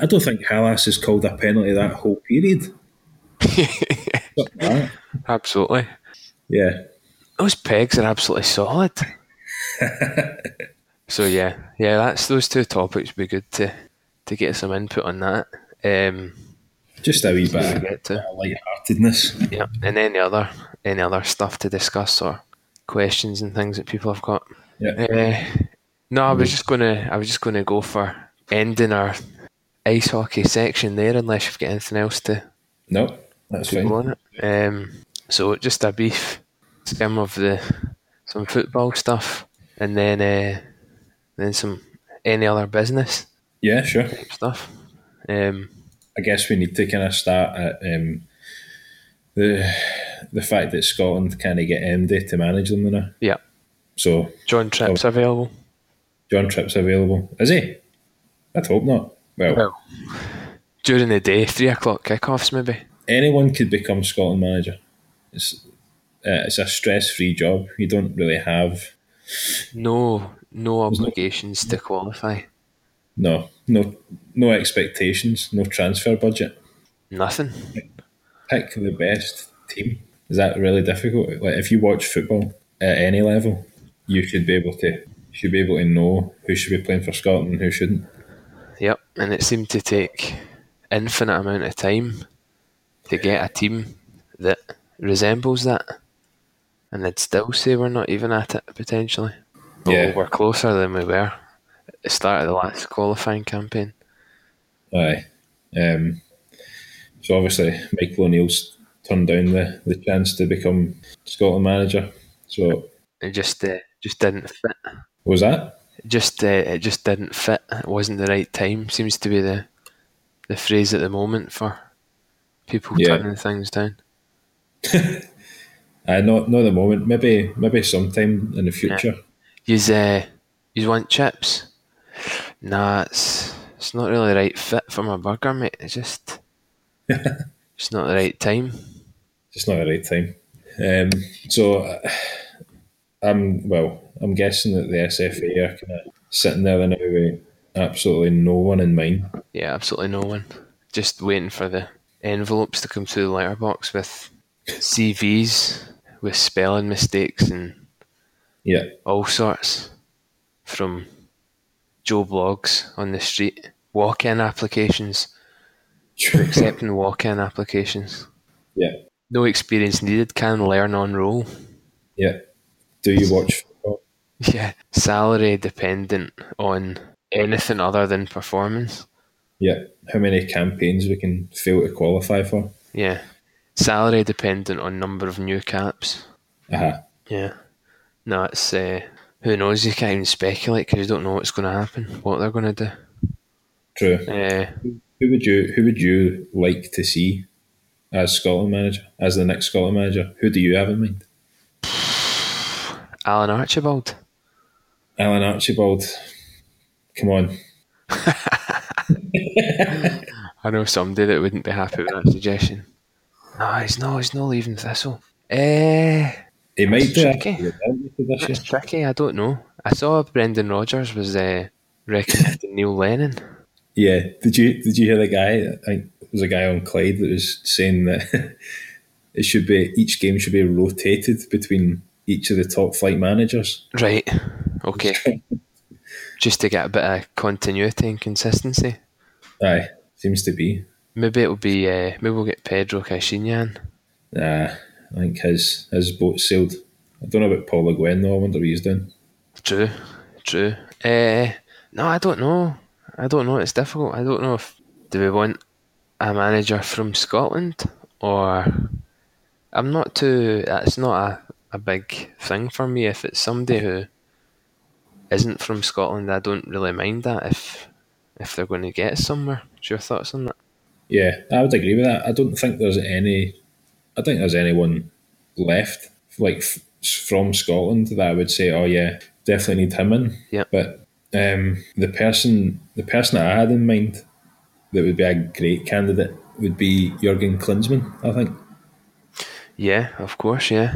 I don't think Halas has called a penalty that whole period. *laughs* Something like that.
Absolutely.
Yeah.
Those pegs are absolutely solid. *laughs* so yeah, yeah, that's those two topics would be good to to get some input on that. Um,
Just a wee bit
to
of
get to.
lightheartedness.
Yeah, and any other any other stuff to discuss or questions and things that people have got.
Yeah.
Uh, no, I was just gonna I was just gonna go for ending our ice hockey section there, unless you've got anything else to
No, that's
to
fine.
on it. Um, so just a brief skim of the some football stuff, and then uh, then some any other business
Yeah, sure.
stuff. Um,
I guess we need to kind of start at um, the the fact that Scotland kind of get MD to manage them now.
yeah,
So
John Tripp's available.
John Tripp's available. Is he? I'd hope not. Well,
Well, during the day, three o'clock kickoffs maybe.
Anyone could become Scotland manager. It's uh, it's a stress free job. You don't really have
No, no obligations to qualify.
no no no expectations, no transfer budget.
Nothing.
Pick the best team. Is that really difficult? Like if you watch football at any level, you should be able to should be able to know who should be playing for Scotland and who shouldn't.
Yep, and it seemed to take infinite amount of time to get a team that resembles that, and they'd still say we're not even at it potentially. But
Yeah.
we're closer than we were at the start of the last qualifying campaign.
Aye. Um, so obviously, Michael O'Neill's turned down the, the chance to become Scotland manager. So
It just uh, just didn't fit.
was that?
Just uh, it just didn't fit. It wasn't the right time. Seems to be the the phrase at the moment for people
Yeah.
turning things down. *laughs*
Uh, not not at the moment. Maybe maybe sometime in the future.
You's uh, you want chips? Nah, it's it's not really the right fit for my burger, mate. It's just *laughs* it's not the right time.
Just not the right time. Um, so uh, I'm well. I'm guessing that the SFA are kind of sitting there now with absolutely no one in mind.
Yeah, absolutely no one. Just waiting for the envelopes to come through the letterbox with CVs with spelling mistakes and
Yeah,
all sorts from Joe blogs on the street, walk-in applications, accepting walk-in applications.
yeah,
No experience needed. Can learn on roll.
yeah. Do you watch football? *laughs*
Yeah, salary dependent on anything other than performance.
Yeah. How many campaigns we can fail to qualify for?
Yeah, salary dependent on number of new caps.
Aha.
Yeah, no, it's uh, who knows. You can't even speculate because you don't know what's going to happen, what they're going to do.
True.
Uh,
Who would you Who would you like to see as Scotland manager, as the next Scotland manager? Who do you have in mind? *sighs*
Alan Archibald.
Alan Archibald. Come on. *laughs* *laughs*
I know somebody that wouldn't be happy with that suggestion. No, he's no, he's not leaving Thistle. Eh,
He might do
tricky.
after the penalty this year.
it's tricky. I don't know. I saw Brendan Rodgers was uh, recommending Neil Lennon.
Yeah. Did you Did you hear the guy? I think there was a guy on Clyde that was saying that *laughs* it should be each game should be rotated between each of the top flight managers.
Right. Okay. *laughs* Just to get a bit of continuity and consistency.
Aye, seems to be.
Maybe it'll be. Uh, maybe we'll get Pedro Caixinha.
Nah, I think his his boat sailed. I don't know about Paul Le though. I wonder what he's doing.
True. True. Uh, no, I don't know. I don't know. It's difficult. I don't know if do we want a manager from Scotland or I'm not too. It's not a, a big thing for me. If it's somebody who isn't from Scotland, I don't really mind that. If if they're going to get somewhere, what's your thoughts on that?
Yeah, I would agree with that. I don't think there's any. I think there's anyone left like f- from Scotland that I would say, oh yeah, definitely need him in.
Yep.
But um, the person, the person that I had in mind that would be a great candidate would be Jurgen Klinsmann. I think.
Yeah, of course. Yeah,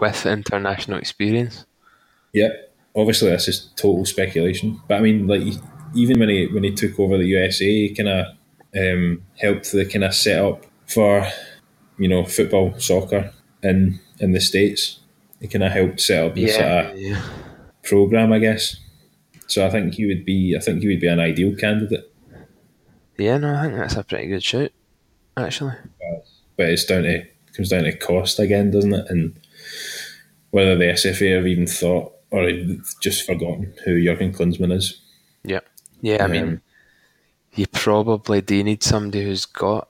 with international experience.
Yeah. Obviously, this is total speculation, but I mean, like even when he when he took over the USA, he kind of um, helped the kind of set up for you know football, soccer in in the states. He kind of helped set up sort
Yeah,
of
yeah.
program, I guess. So I think he would be. I think he would be an ideal candidate.
Yeah, no, I think that's a pretty good shout, actually.
But it's down to comes down to cost again, doesn't it? And whether the SFA have even thought or just forgotten who Jurgen Klinsmann is.
Yeah. Yeah, I mean,
Um,
you probably do need somebody who's got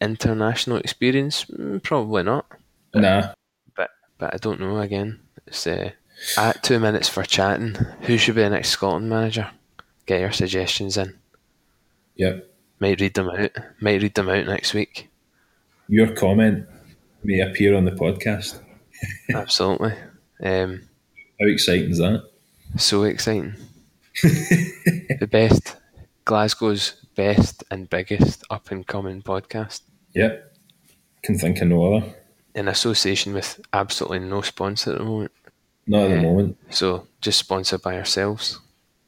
international experience. Mm, Probably not,
Nah,
but but I don't know. Again, it's uh, at two minutes for chatting. Who should be the next Scotland manager? Get your suggestions in.
yep.
Might read them out. Might read them out next week.
Your comment may appear on the podcast. *laughs*
Absolutely. Um,
How exciting is that?
so exciting. The best, Glasgow's best and biggest up and coming podcast.
Yep. Can think of no other.
in association with absolutely no sponsor at the moment.
Not at the
Yeah.
moment.
So just sponsored by ourselves.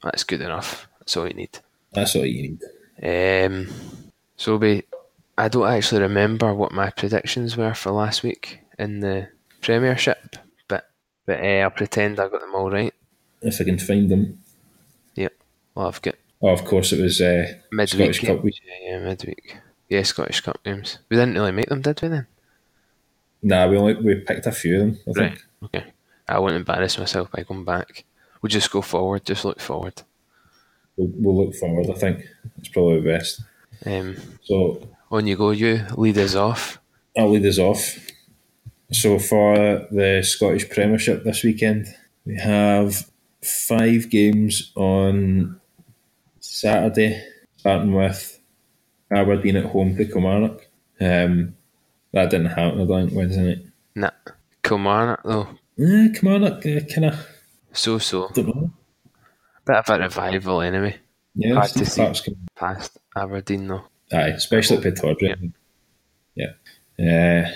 That's good enough. That's all you need.
That's all you need.
Um, so be, I don't actually remember what my predictions were for last week in the Premiership, but but uh, I'll pretend I got them all right.
If I can find them.
Well, I've got
Oh, of course, it was uh,
midweek
Scottish Cup week.
Yeah, yeah, midweek. Yeah, Scottish Cup games. We didn't really make them, did we then?
Nah, we only we picked a few of them. I think.
Okay. I won't embarrass myself by going back. We'll just go forward. Just look forward.
we'll, we'll look forward. I think it's probably the best.
Um,
So
on you go, you lead us off.
I'll lead us off. So for the Scottish Premiership this weekend, we have five games on Saturday, starting with Aberdeen at home to Kilmarnock. Um, that didn't happen, I don't think, Wednesday night.
Nah, Kilmarnock though,
Eh, Kilmarnock, uh, kind of,
so so.
don't know.
Bit of a revival anyway.
Yeah,
Hard to see. Past Aberdeen though.
Aye, especially at Pittodrie. Yeah. Uh,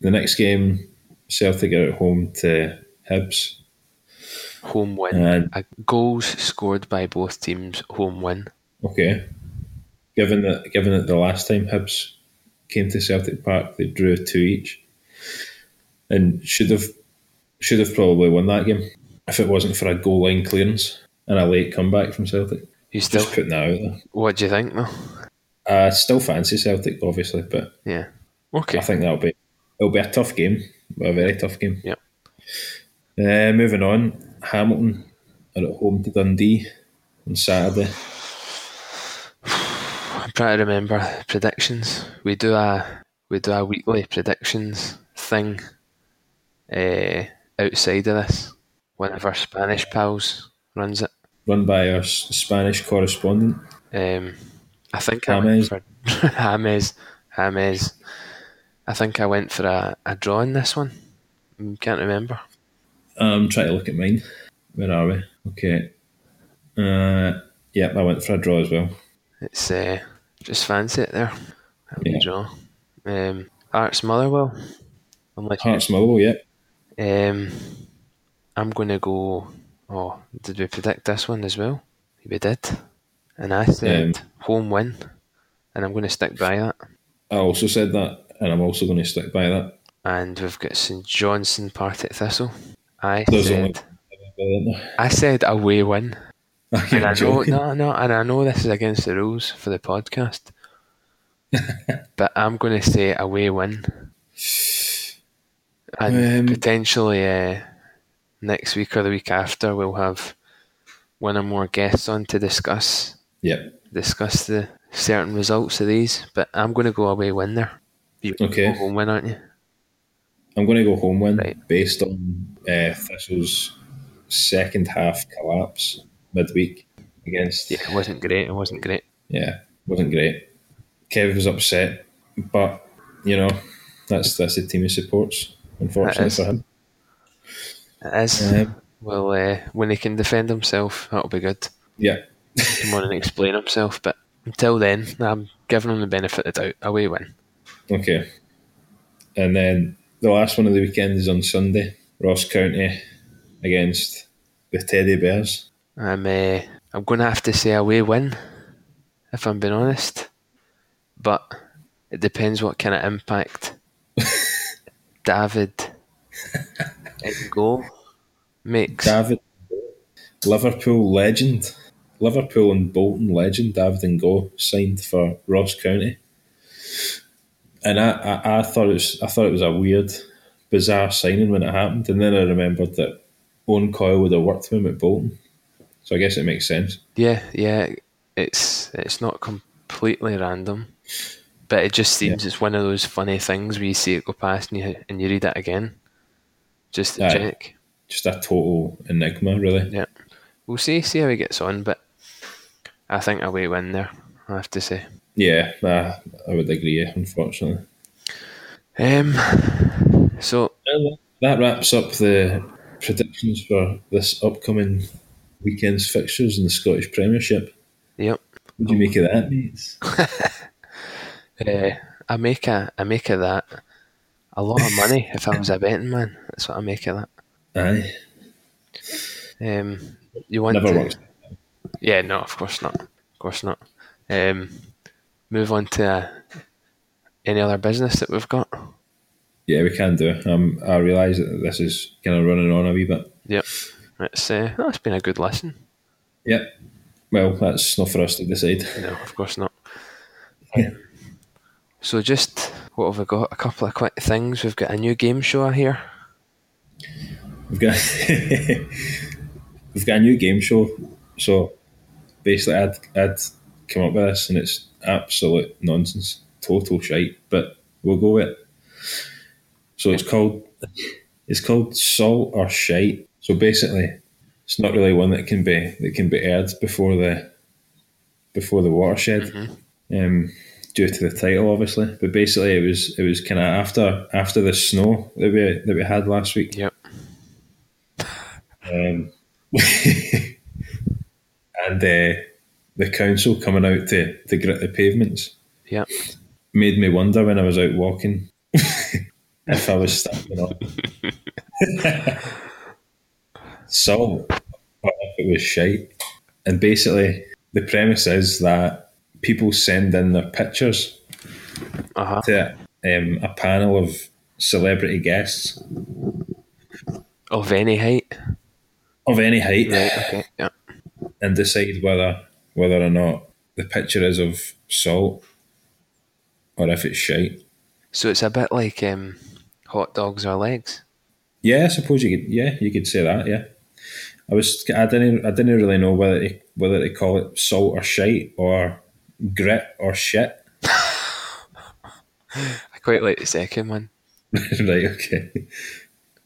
the next game, Celtic are at home to Hibs.
Home win. Uh, goals scored by both teams. Home win.
okay, given that given that the last time Hibs came to Celtic Park, they drew two each, and should have should have probably won that game if it wasn't for a goal line clearance and a late comeback from Celtic.
You still.
Just putting that out there.
What do you think though?
I still fancy Celtic, obviously, but
Yeah. Okay.
I think that'll be it'll be a tough game, a very tough game.
Yeah.
Uh, moving on, Hamilton are at home to Dundee on Saturday.
I'm trying to remember predictions. We do a we do a weekly predictions thing. Uh, outside of this, one of our Spanish pals runs it.
Run by our Spanish correspondent.
Um, I think I went
James.
for *laughs* James. James. I think I went for a, a draw in this one. Mm, Can't remember.
I'm trying to look at mine. Where are we? Okay. Uh, yep, I went for a draw as well.
It's uh, just fancy it there. That'll
Yeah.
draw. Um, Arts Motherwell. Unless
Hearts Millwall, yep.
Um, I'm going to go. Oh, did we predict this one as well? We did. And I said
Um,
home win. And I'm going to stick by that.
I also said that, and I'm also going to stick by that.
And we've got St Johnstone Partick Thistle. I
There's
said
only-
I said away win. And I know *laughs* no no and I know this is against the rules for the podcast. *laughs* but I'm gonna say away win. And
Um,
potentially uh, next week or the week after we'll have one or more guests on to discuss
Yep.
discuss the certain results of these. But I'm gonna go away win there. You
Okay.
home win, aren't you?
I'm going to go home win
Right.
based on uh, Thistle's second half collapse midweek against.
Yeah, it wasn't great, it wasn't great.
Yeah, wasn't great. Kev was upset, but you know that's that's the team he supports. Unfortunately for him.
It is.
Um,
well, uh, when he can defend himself, that'll be good.
yeah,
come on and explain himself. But until then, I'm giving him the benefit of the doubt. Away win.
okay. And then the last one of the weekend is on Sunday. Ross County against the Teddy Bears.
I'm uh, I'm going to have to say a away win, if I'm being honest. But it depends what kind of impact *laughs* David N'Gog makes.
David, Liverpool legend, Liverpool and Bolton legend David N'Gog signed for Ross County, and I, I, I thought it was I thought it was a weird, bizarre signing when it happened, and then I remembered that Owen Coyle would have worked for him at Bolton, so I guess it makes sense.
Yeah, yeah. It's it's not completely random, but it just seems it's one of those funny things where you see it go past and you and you read it again, just to
Aye.
check.
Just a total enigma, really.
Yeah, we'll see see how he gets on, but I think a away win there. I have to say.
Yeah, I, I would agree. Unfortunately,
Um, so
that wraps up the predictions for this upcoming weekend's fixtures in the Scottish Premiership.
yep,
What do you make of that, mates?
uh, *laughs* I make a I make of that a lot of money if I was a betting man. That's what I make of that.
Aye,
Um, you want
never
to,
works.
Yeah, no, of course not. Of course not. Um, move on to uh, any other business that we've got.
Yeah, we can do. Um, I realise that this is kind of running on a wee bit.
Yep. It's uh, it's been a good lesson.
Yep. Well, that's not for us to decide.
No, of course not. So just what have we got? A couple of quick things. We've got a new game show here.
We've got *laughs* we've got a new game show. So basically, I'd I'd come up with this, and it's absolute nonsense, total shite. But we'll go with it. So it's called it's called salt or shite. So basically, it's not really one that can be that can be aired before the before the watershed, um, due to the title, obviously. But basically, it was it was kind of after after the snow that we that we had last week.
Yep.
Um, *laughs* and uh, the council coming out to, to grit the pavements
Yeah.
made me wonder when I was out walking *laughs* if I was standing up. *laughs* so, if it was shite. And basically, the premise is that people send in their pictures
Uh huh.
to um, a panel of celebrity guests
Of any height.
of any height
Right. Okay. Yeah.
and decide whether whether or not the picture is of salt or if it's shite.
So it's a bit like um, hot dogs or legs.
Yeah, I suppose you could. Yeah, you could say that. Yeah, I was. I didn't. I didn't really know whether to, whether to call it salt or shite or grit or shit. *laughs*
I quite like the second one. *laughs*
right. Okay.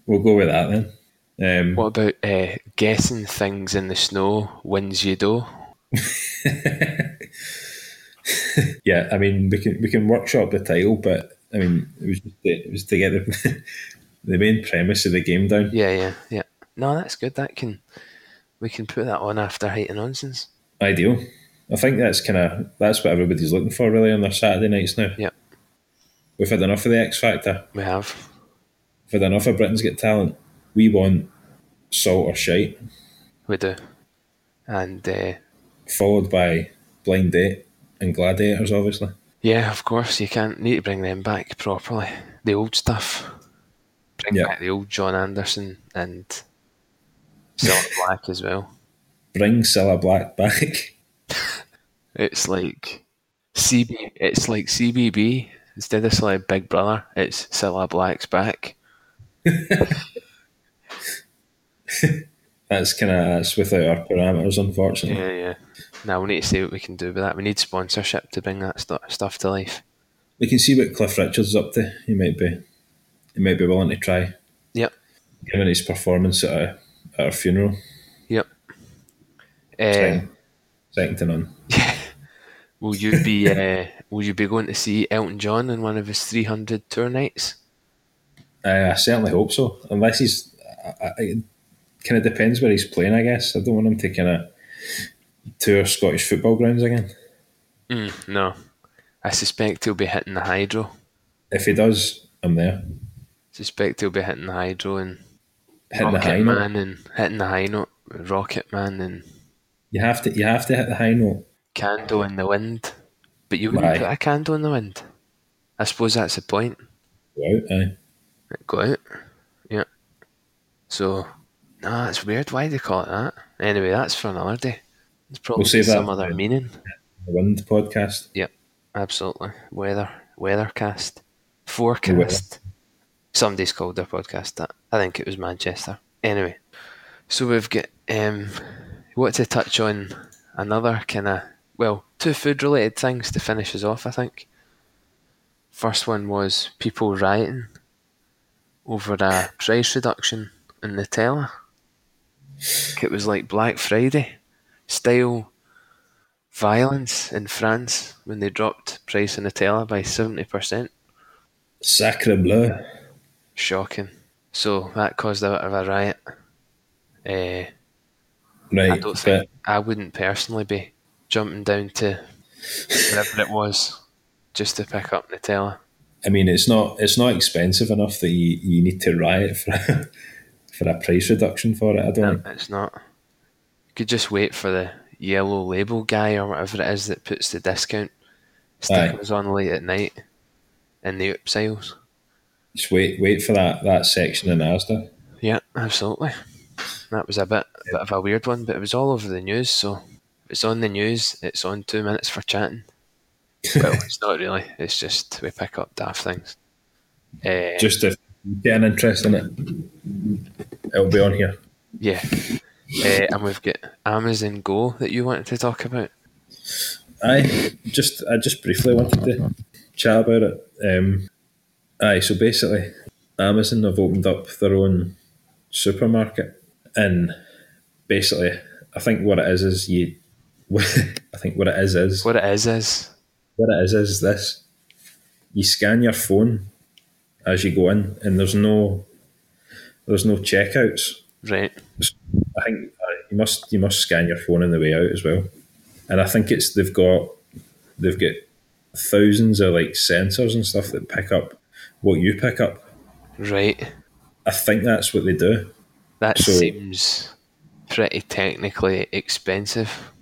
We'll go with that then. Um,
What about uh, guessing things in the snow wins you dough? *laughs*
yeah, I mean we can we can workshop the title, but I mean it was just it was to get the *laughs* the main premise of the game down.
Yeah, yeah, yeah. No, that's good. That can we can put that on after height of nonsense.
Ideal. I think that's kind of that's what everybody's looking for really on their Saturday nights now.
Yeah,
We've had enough of the X Factor.
We have.
We've had enough of Britain's Got Talent. We want salt or shite,
We do. And uh,
followed by Blind Date and Gladiators, obviously.
yeah, of course, you can't need to bring them back properly. The old stuff. Bring
Yeah.
back the old John Anderson and Silver *laughs* Black as well.
Bring Cilla Black back.
It's like CB. It's like CBB instead of like Big Brother. It's Cilla Black's back. *laughs*
That's kind of that's without our parameters, unfortunately.
Yeah, yeah. Now we need to see what we can do with that. We need sponsorship to bring that stu- stuff to life.
We can see what Cliff Richards is up to. He might be, he might be willing to try,
Yep.
given his performance at a at a funeral.
Yep. Uh,
Second, second to none. *laughs*
will you be uh, *laughs* Will you be going to see Elton John in one of his three hundred tour nights?
Uh, I certainly hope so. Unless he's, I, I, it kind of depends where he's playing. I guess I don't want him to kind of tour Scottish football grounds again.
Mm, no, I suspect he'll be hitting the hydro.
If he does, I'm there.
Suspect he'll be hitting the hydro and
Hitting the
Rocket
high note.
And hitting the high note, Rocket Man and
You have to, you have to hit the high note.
Candle in the Wind. But you wouldn't
Aye.
put a candle in the wind. I suppose that's the point.
Go out, aye.
Go out. Yeah. So, no, it's weird. Why they call it that? Anyway, that's for another day. It's probably
save
some
that
other meaning.
The Wind podcast.
Yep, absolutely. Weather, weathercast, forecast. Somebody's called their podcast that. I think it was Manchester. Anyway, so we've got. Um, we want to touch on another kind of well, two food related things to finish us off. I think. First one was people rioting over a price reduction in Nutella. It was like Black Friday style violence in France when they dropped price of Nutella by 70%.
Sacre bleu.
Shocking. So that caused a bit of a riot. Uh,
Right,
I don't think I wouldn't personally be jumping down to whatever it was just to pick up Nutella.
I mean, it's not it's not expensive enough that you, you need to riot for a, *laughs* for a price reduction for it. I don't.
It's not. Could just wait for the yellow label guy or whatever it is that puts the discount stickers on late at night in the up sales.
Just wait wait for that that section in Asda.
Yeah, absolutely. That was a bit, a bit of a weird one, but it was all over the news. So if it's on the news, it's on two minutes for chatting. *laughs* Well, it's not really. It's just we pick up daft things. Uh,
Just if you get an interest in it, it'll be on here.
yeah, Uh, and we've got Amazon Go that you wanted to talk about.
I just I just briefly wanted to chat about it. Um, aye, so basically, Amazon have opened up their own supermarket, and basically, I think what it is is you. *laughs* I think what it is is
What it is is
what it is is this: you scan your phone as you go in, and there's no there's no checkouts.
right.
I think uh, you must you must scan your phone on the way out as well, and I think it's they've got they've got thousands of like sensors and stuff that pick up what you pick up.
Right.
I think that's what they do.
That
So-
seems pretty technically expensive.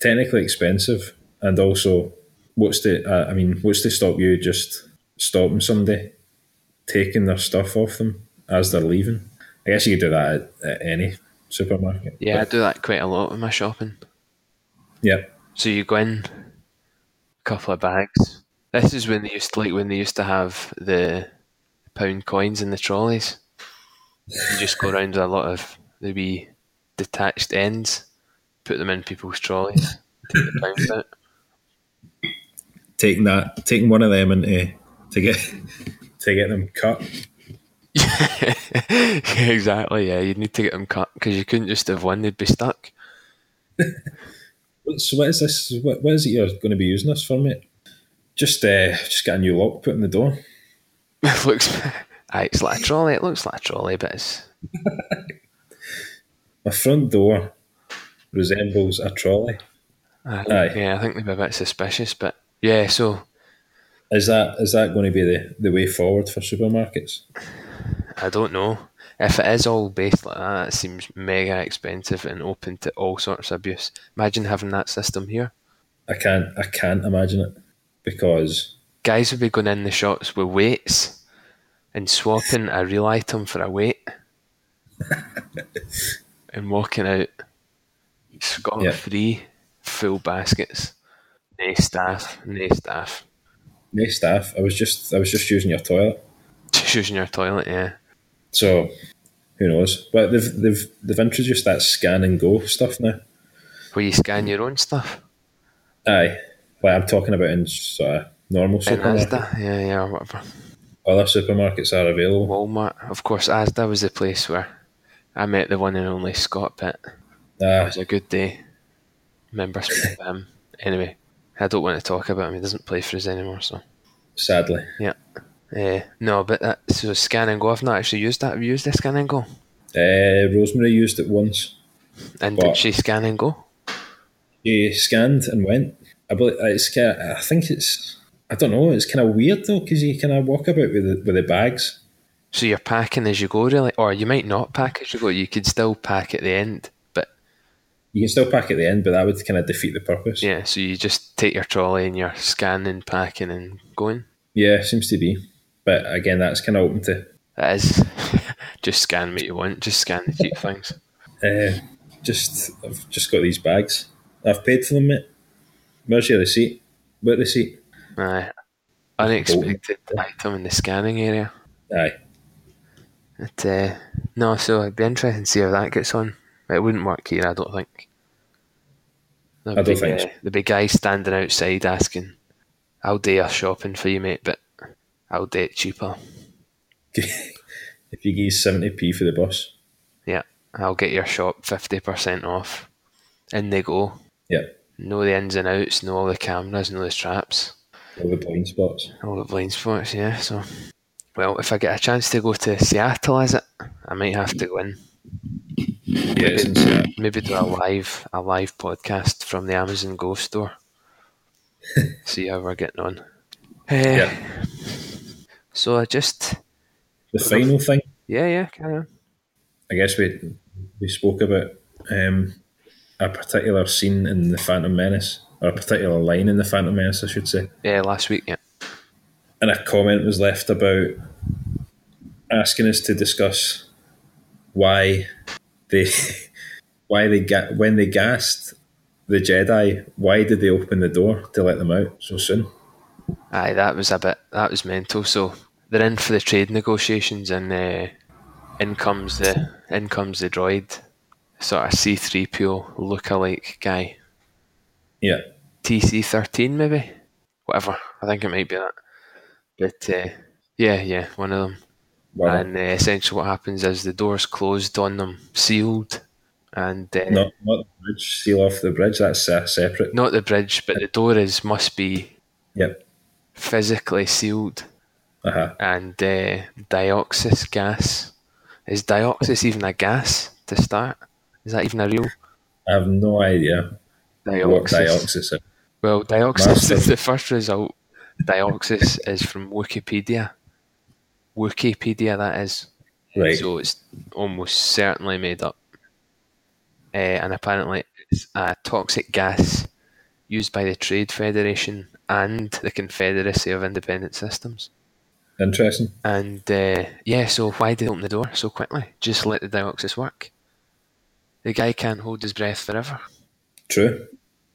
Technically expensive, and also what's the uh, I mean what's to stop you just stopping somebody taking their stuff off them as they're leaving? I guess you could do that at, at any supermarket.
Yeah, I do that quite a lot with my shopping.
yeah,
So you go in, a couple of bags. This is when they used to like when they used to have the pound coins in the trolleys. You just go around with a lot of the wee detached ends, put them in people's trolleys, take the pounds out.
taking that taking one of them into to get *laughs* to get them cut. *laughs*
exactly, yeah. You'd need to get them cut because you couldn't just have one; they'd be stuck. *laughs*
So what is this? What, what is it you're going to be using this for, mate? Just uh, just get a new lock put in the door. *laughs*
It looks, aye, it's like a trolley. It looks like a trolley, but it's
My front door resembles a trolley.
I think-
Aye.
yeah. I think they'd be a bit suspicious, but yeah. So
Is that is that going to be the, the way forward for supermarkets?
I don't know. If it is all based like that, it seems mega expensive and open to all sorts of abuse. Imagine having that system here.
I can't I can't imagine it because
Guys would be going in the shops with weights and swapping a real item for a weight *laughs* and walking out scot
Yeah.
free, full baskets. No staff, no staff.
no staff. I was just I was just using your toilet.
Just using your toilet, yeah.
So who knows? But they've they've they've introduced that scan and go stuff now.
Where you scan your own stuff.
Aye, like I'm talking about in sort of normal
In
supermarkets.
Asda, yeah, yeah, whatever.
Other supermarkets are available.
Walmart, of course. Asda was the place where I met the one and only Scott Pitt. It
Ah,
was a good day. Remember him. Anyway, I don't want to talk about him. He doesn't play for us anymore. So,
sadly.
Uh, no, but that, so scan and go. I've not actually used that. Have you used the scan and go?
Uh, Rosemary used it once.
And did she scan and go?
She scanned and went. I believe it's kind of, I think it's. I don't know. It's kind of weird though because you kind of walk about with the, with the bags.
So you're packing as you go, really, or you might not pack as you go. You could still pack at the end, but
You can still pack at the end, but that would kind of defeat the purpose.
yeah. So you just take your trolley and you're scanning, packing, and going.
Yeah, seems to be. But again, that's kind of open to.
That is *laughs* just scan what you want. Just scan the *laughs* cheap things.
Uh, just I've just got these bags. I've paid for them, mate. Where's your receipt? What receipt?
Aye. Unexpected item in the scanning area.
Aye.
It, uh, no, so it'd be interesting to see how that gets on. It wouldn't work here, I don't think. There'd
I don't
be,
think
uh,
so.
There'd be guys standing outside asking, I'll do your shopping for you, mate, but I'll do it cheaper. *laughs*
if you give seventy p for the bus,
Yeah, I'll get your shop 50% off. In they go.
yeah,
Know the ins and outs, know all the cameras, know the traps.
all the blind spots.
All the blind spots, yeah. So, well, if I get a chance to go to Seattle, is it? I might have to go in.
Yeah, Seattle.
Maybe do a live a live podcast from the Amazon Go store. *laughs* See how we're getting on. Eh,
Yeah.
So I just
The final thing,
yeah yeah carry on.
I guess we we spoke about um, a particular scene in the Phantom Menace, or a particular line in the Phantom Menace, I should say.
Yeah, last week yeah.
and a comment was left about asking us to discuss why they *laughs* why they ga- when they gassed the Jedi, why did they open the door to let them out so soon?
Aye, that was a bit that was mental. So they're in for the trade negotiations, and uh, in comes the in comes the droid sort of C3PO look-alike guy.
Yeah.
TC13 maybe? Whatever. I think it might be that. But uh, yeah, yeah, one of them.
Well,
And uh, essentially what happens is the door's closed on them, sealed, and uh,
not not the bridge. Seal off the bridge. That's uh, separate.
not the bridge, but the door is must be
Yep.
physically sealed
Uh huh.
and uh, dioxis gas. Is dioxis even a gas to start? Is that even a real
I have no idea what dioxis is.
Well, dioxis
Master.
is the first result. Dioxis is from Wikipedia. Wikipedia, that is.
Right.
So it's almost certainly made up. Uh, and apparently it's a toxic gas used by the Trade Federation and the Confederacy of Independent Systems.
Interesting.
And uh, yeah, so why did they open the door so quickly? Just let the dioxis work. The guy can't hold his breath forever.
True.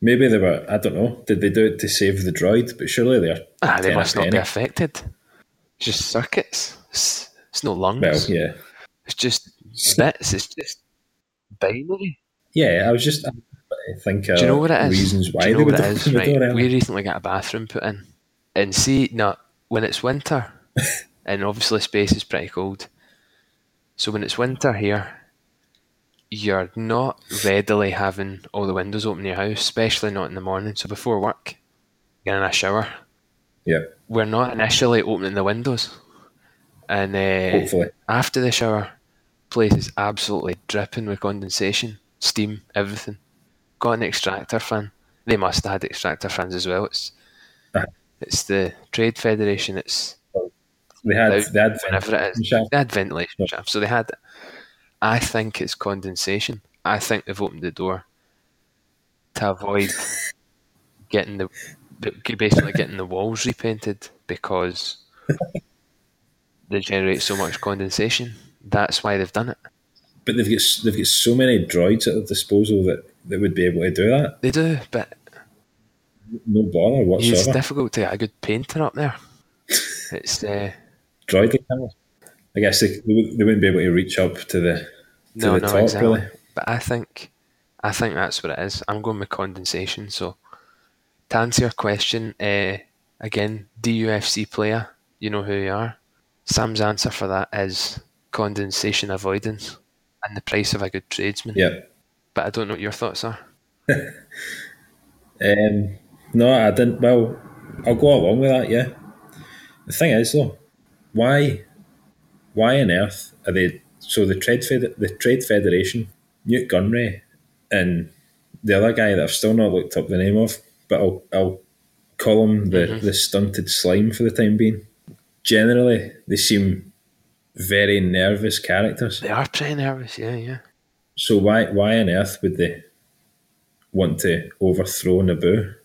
Maybe they were. I don't know. Did they do it to save the droid? But surely they're.
Ah, they must not be affected. It's just circuits. It's, it's no lungs.
Well, yeah.
It's just bits. It's just binary.
Yeah, I was just. I think. Uh,
Do you know what it is?
Reasons why
Do you know
they
what
would
it is?
the
Right. We recently got a bathroom put in, and see, no, when it's winter, *laughs* and obviously space is pretty cold. So when it's winter here, you're not readily having all the windows open in your house, especially not in the morning. So before work, you're in a shower.
Yeah.
We're not initially opening the windows, and uh,
Hopefully.
after the shower, place is absolutely dripping with condensation, steam, everything. Got an extractor fan. They must have had extractor fans as well. It's
Uh-huh.
it's the Trade Federation. It's
They had.
Out
They had.
whenever it is.
shaft.
They had ventilation shafts, so they had. I think it's condensation. I think they've opened the door to avoid *laughs* getting the basically getting the walls repainted because they generate so much condensation. That's why they've done it.
But they've got they've got so many droids at their disposal that they would be able to do that.
They do, but
No bother
it's difficult to get a good painter up there. It's uh,
Droid cameras. I guess they, they they wouldn't be able to reach up to the to
no,
the
no,
top
exactly.
really.
But I think, I think that's what it is. I'm going with condensation. So, to answer your question, uh, again, DUFC player, you know who you are. Sam's answer for that is condensation avoidance and the price of a good tradesman.
Yeah.
But I don't know what your thoughts are. *laughs*
Um, no, I didn't. Well, I'll go along with that. Yeah. The thing is, though, why, why on earth are they? So the trade Fed, the Trade Federation, Nute Gunray, and the other guy that I've still not looked up the name of, but I'll I'll call him the mm-hmm. the stunted slime for the time being. Generally, they seem very nervous characters.
They are pretty nervous, yeah, yeah.
So why why on earth would they want to overthrow Naboo?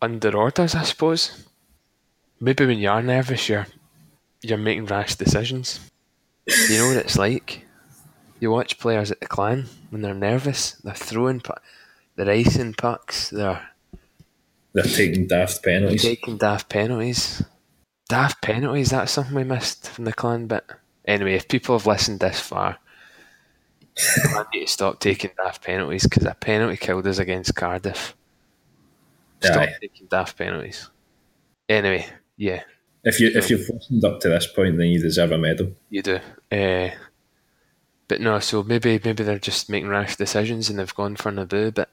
Under orders, I suppose. Maybe when you are nervous, you're you're making rash decisions. You know what it's like. You watch players at the clan when they're nervous. They're throwing, pu- they're icing pucks. They're
They're taking daft penalties.
taking daft penalties. Daft penalties. That's something we missed from the clan But Anyway, if people have listened this far, I need to stop taking daft penalties because a penalty killed us against Cardiff. Stop
Aye.
taking daft penalties. Anyway, yeah.
If you if you've listened up to this point, then you deserve a medal.
You do. Uh, but no, so maybe maybe they're just making rash decisions and they've gone for Naboo, but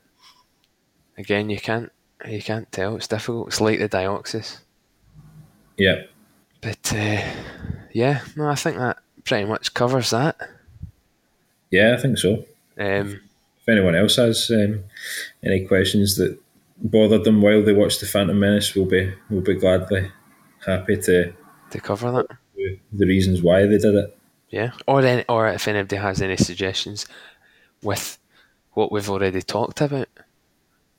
again you can't you can't tell. It's difficult. It's like the dioxis.
Yeah.
But uh, yeah, no, I think that pretty much covers that.
Yeah, I think so.
Um,
If anyone else has um, any questions that bothered them while they watched the Phantom Menace, we'll be we'll be gladly happy to
to cover that.
the reasons why they did it.
Yeah. Or any, or if anybody has any suggestions with what we've already talked about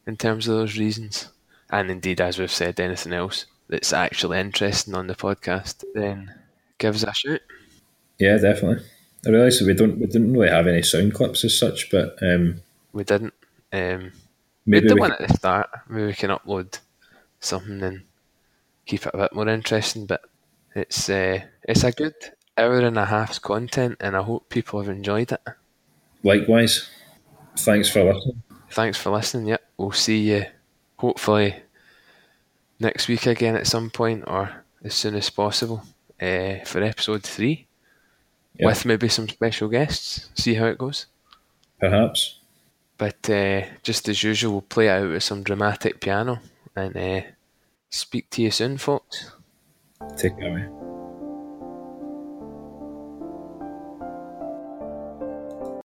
in terms of those reasons, and indeed as we've said, anything else that's actually interesting on the podcast, then give us a shout.
Yeah, definitely. I realise we don't we didn't really have any sound clips as such, but um,
We didn't. Um,
maybe
we did
we
one at the start. Maybe we can upload something and keep it a bit more interesting. But it's uh, it's a good hour and a half's content, and I hope people have enjoyed it.
likewise. Thanks for listening.
Thanks for listening. Yep, we'll see you hopefully next week again at some point or as soon as possible uh, for episode three with maybe some special guests. See how it goes.
Perhaps.
But uh, just as usual, we'll play it out with some dramatic piano and uh, speak to you soon, folks.
Take care.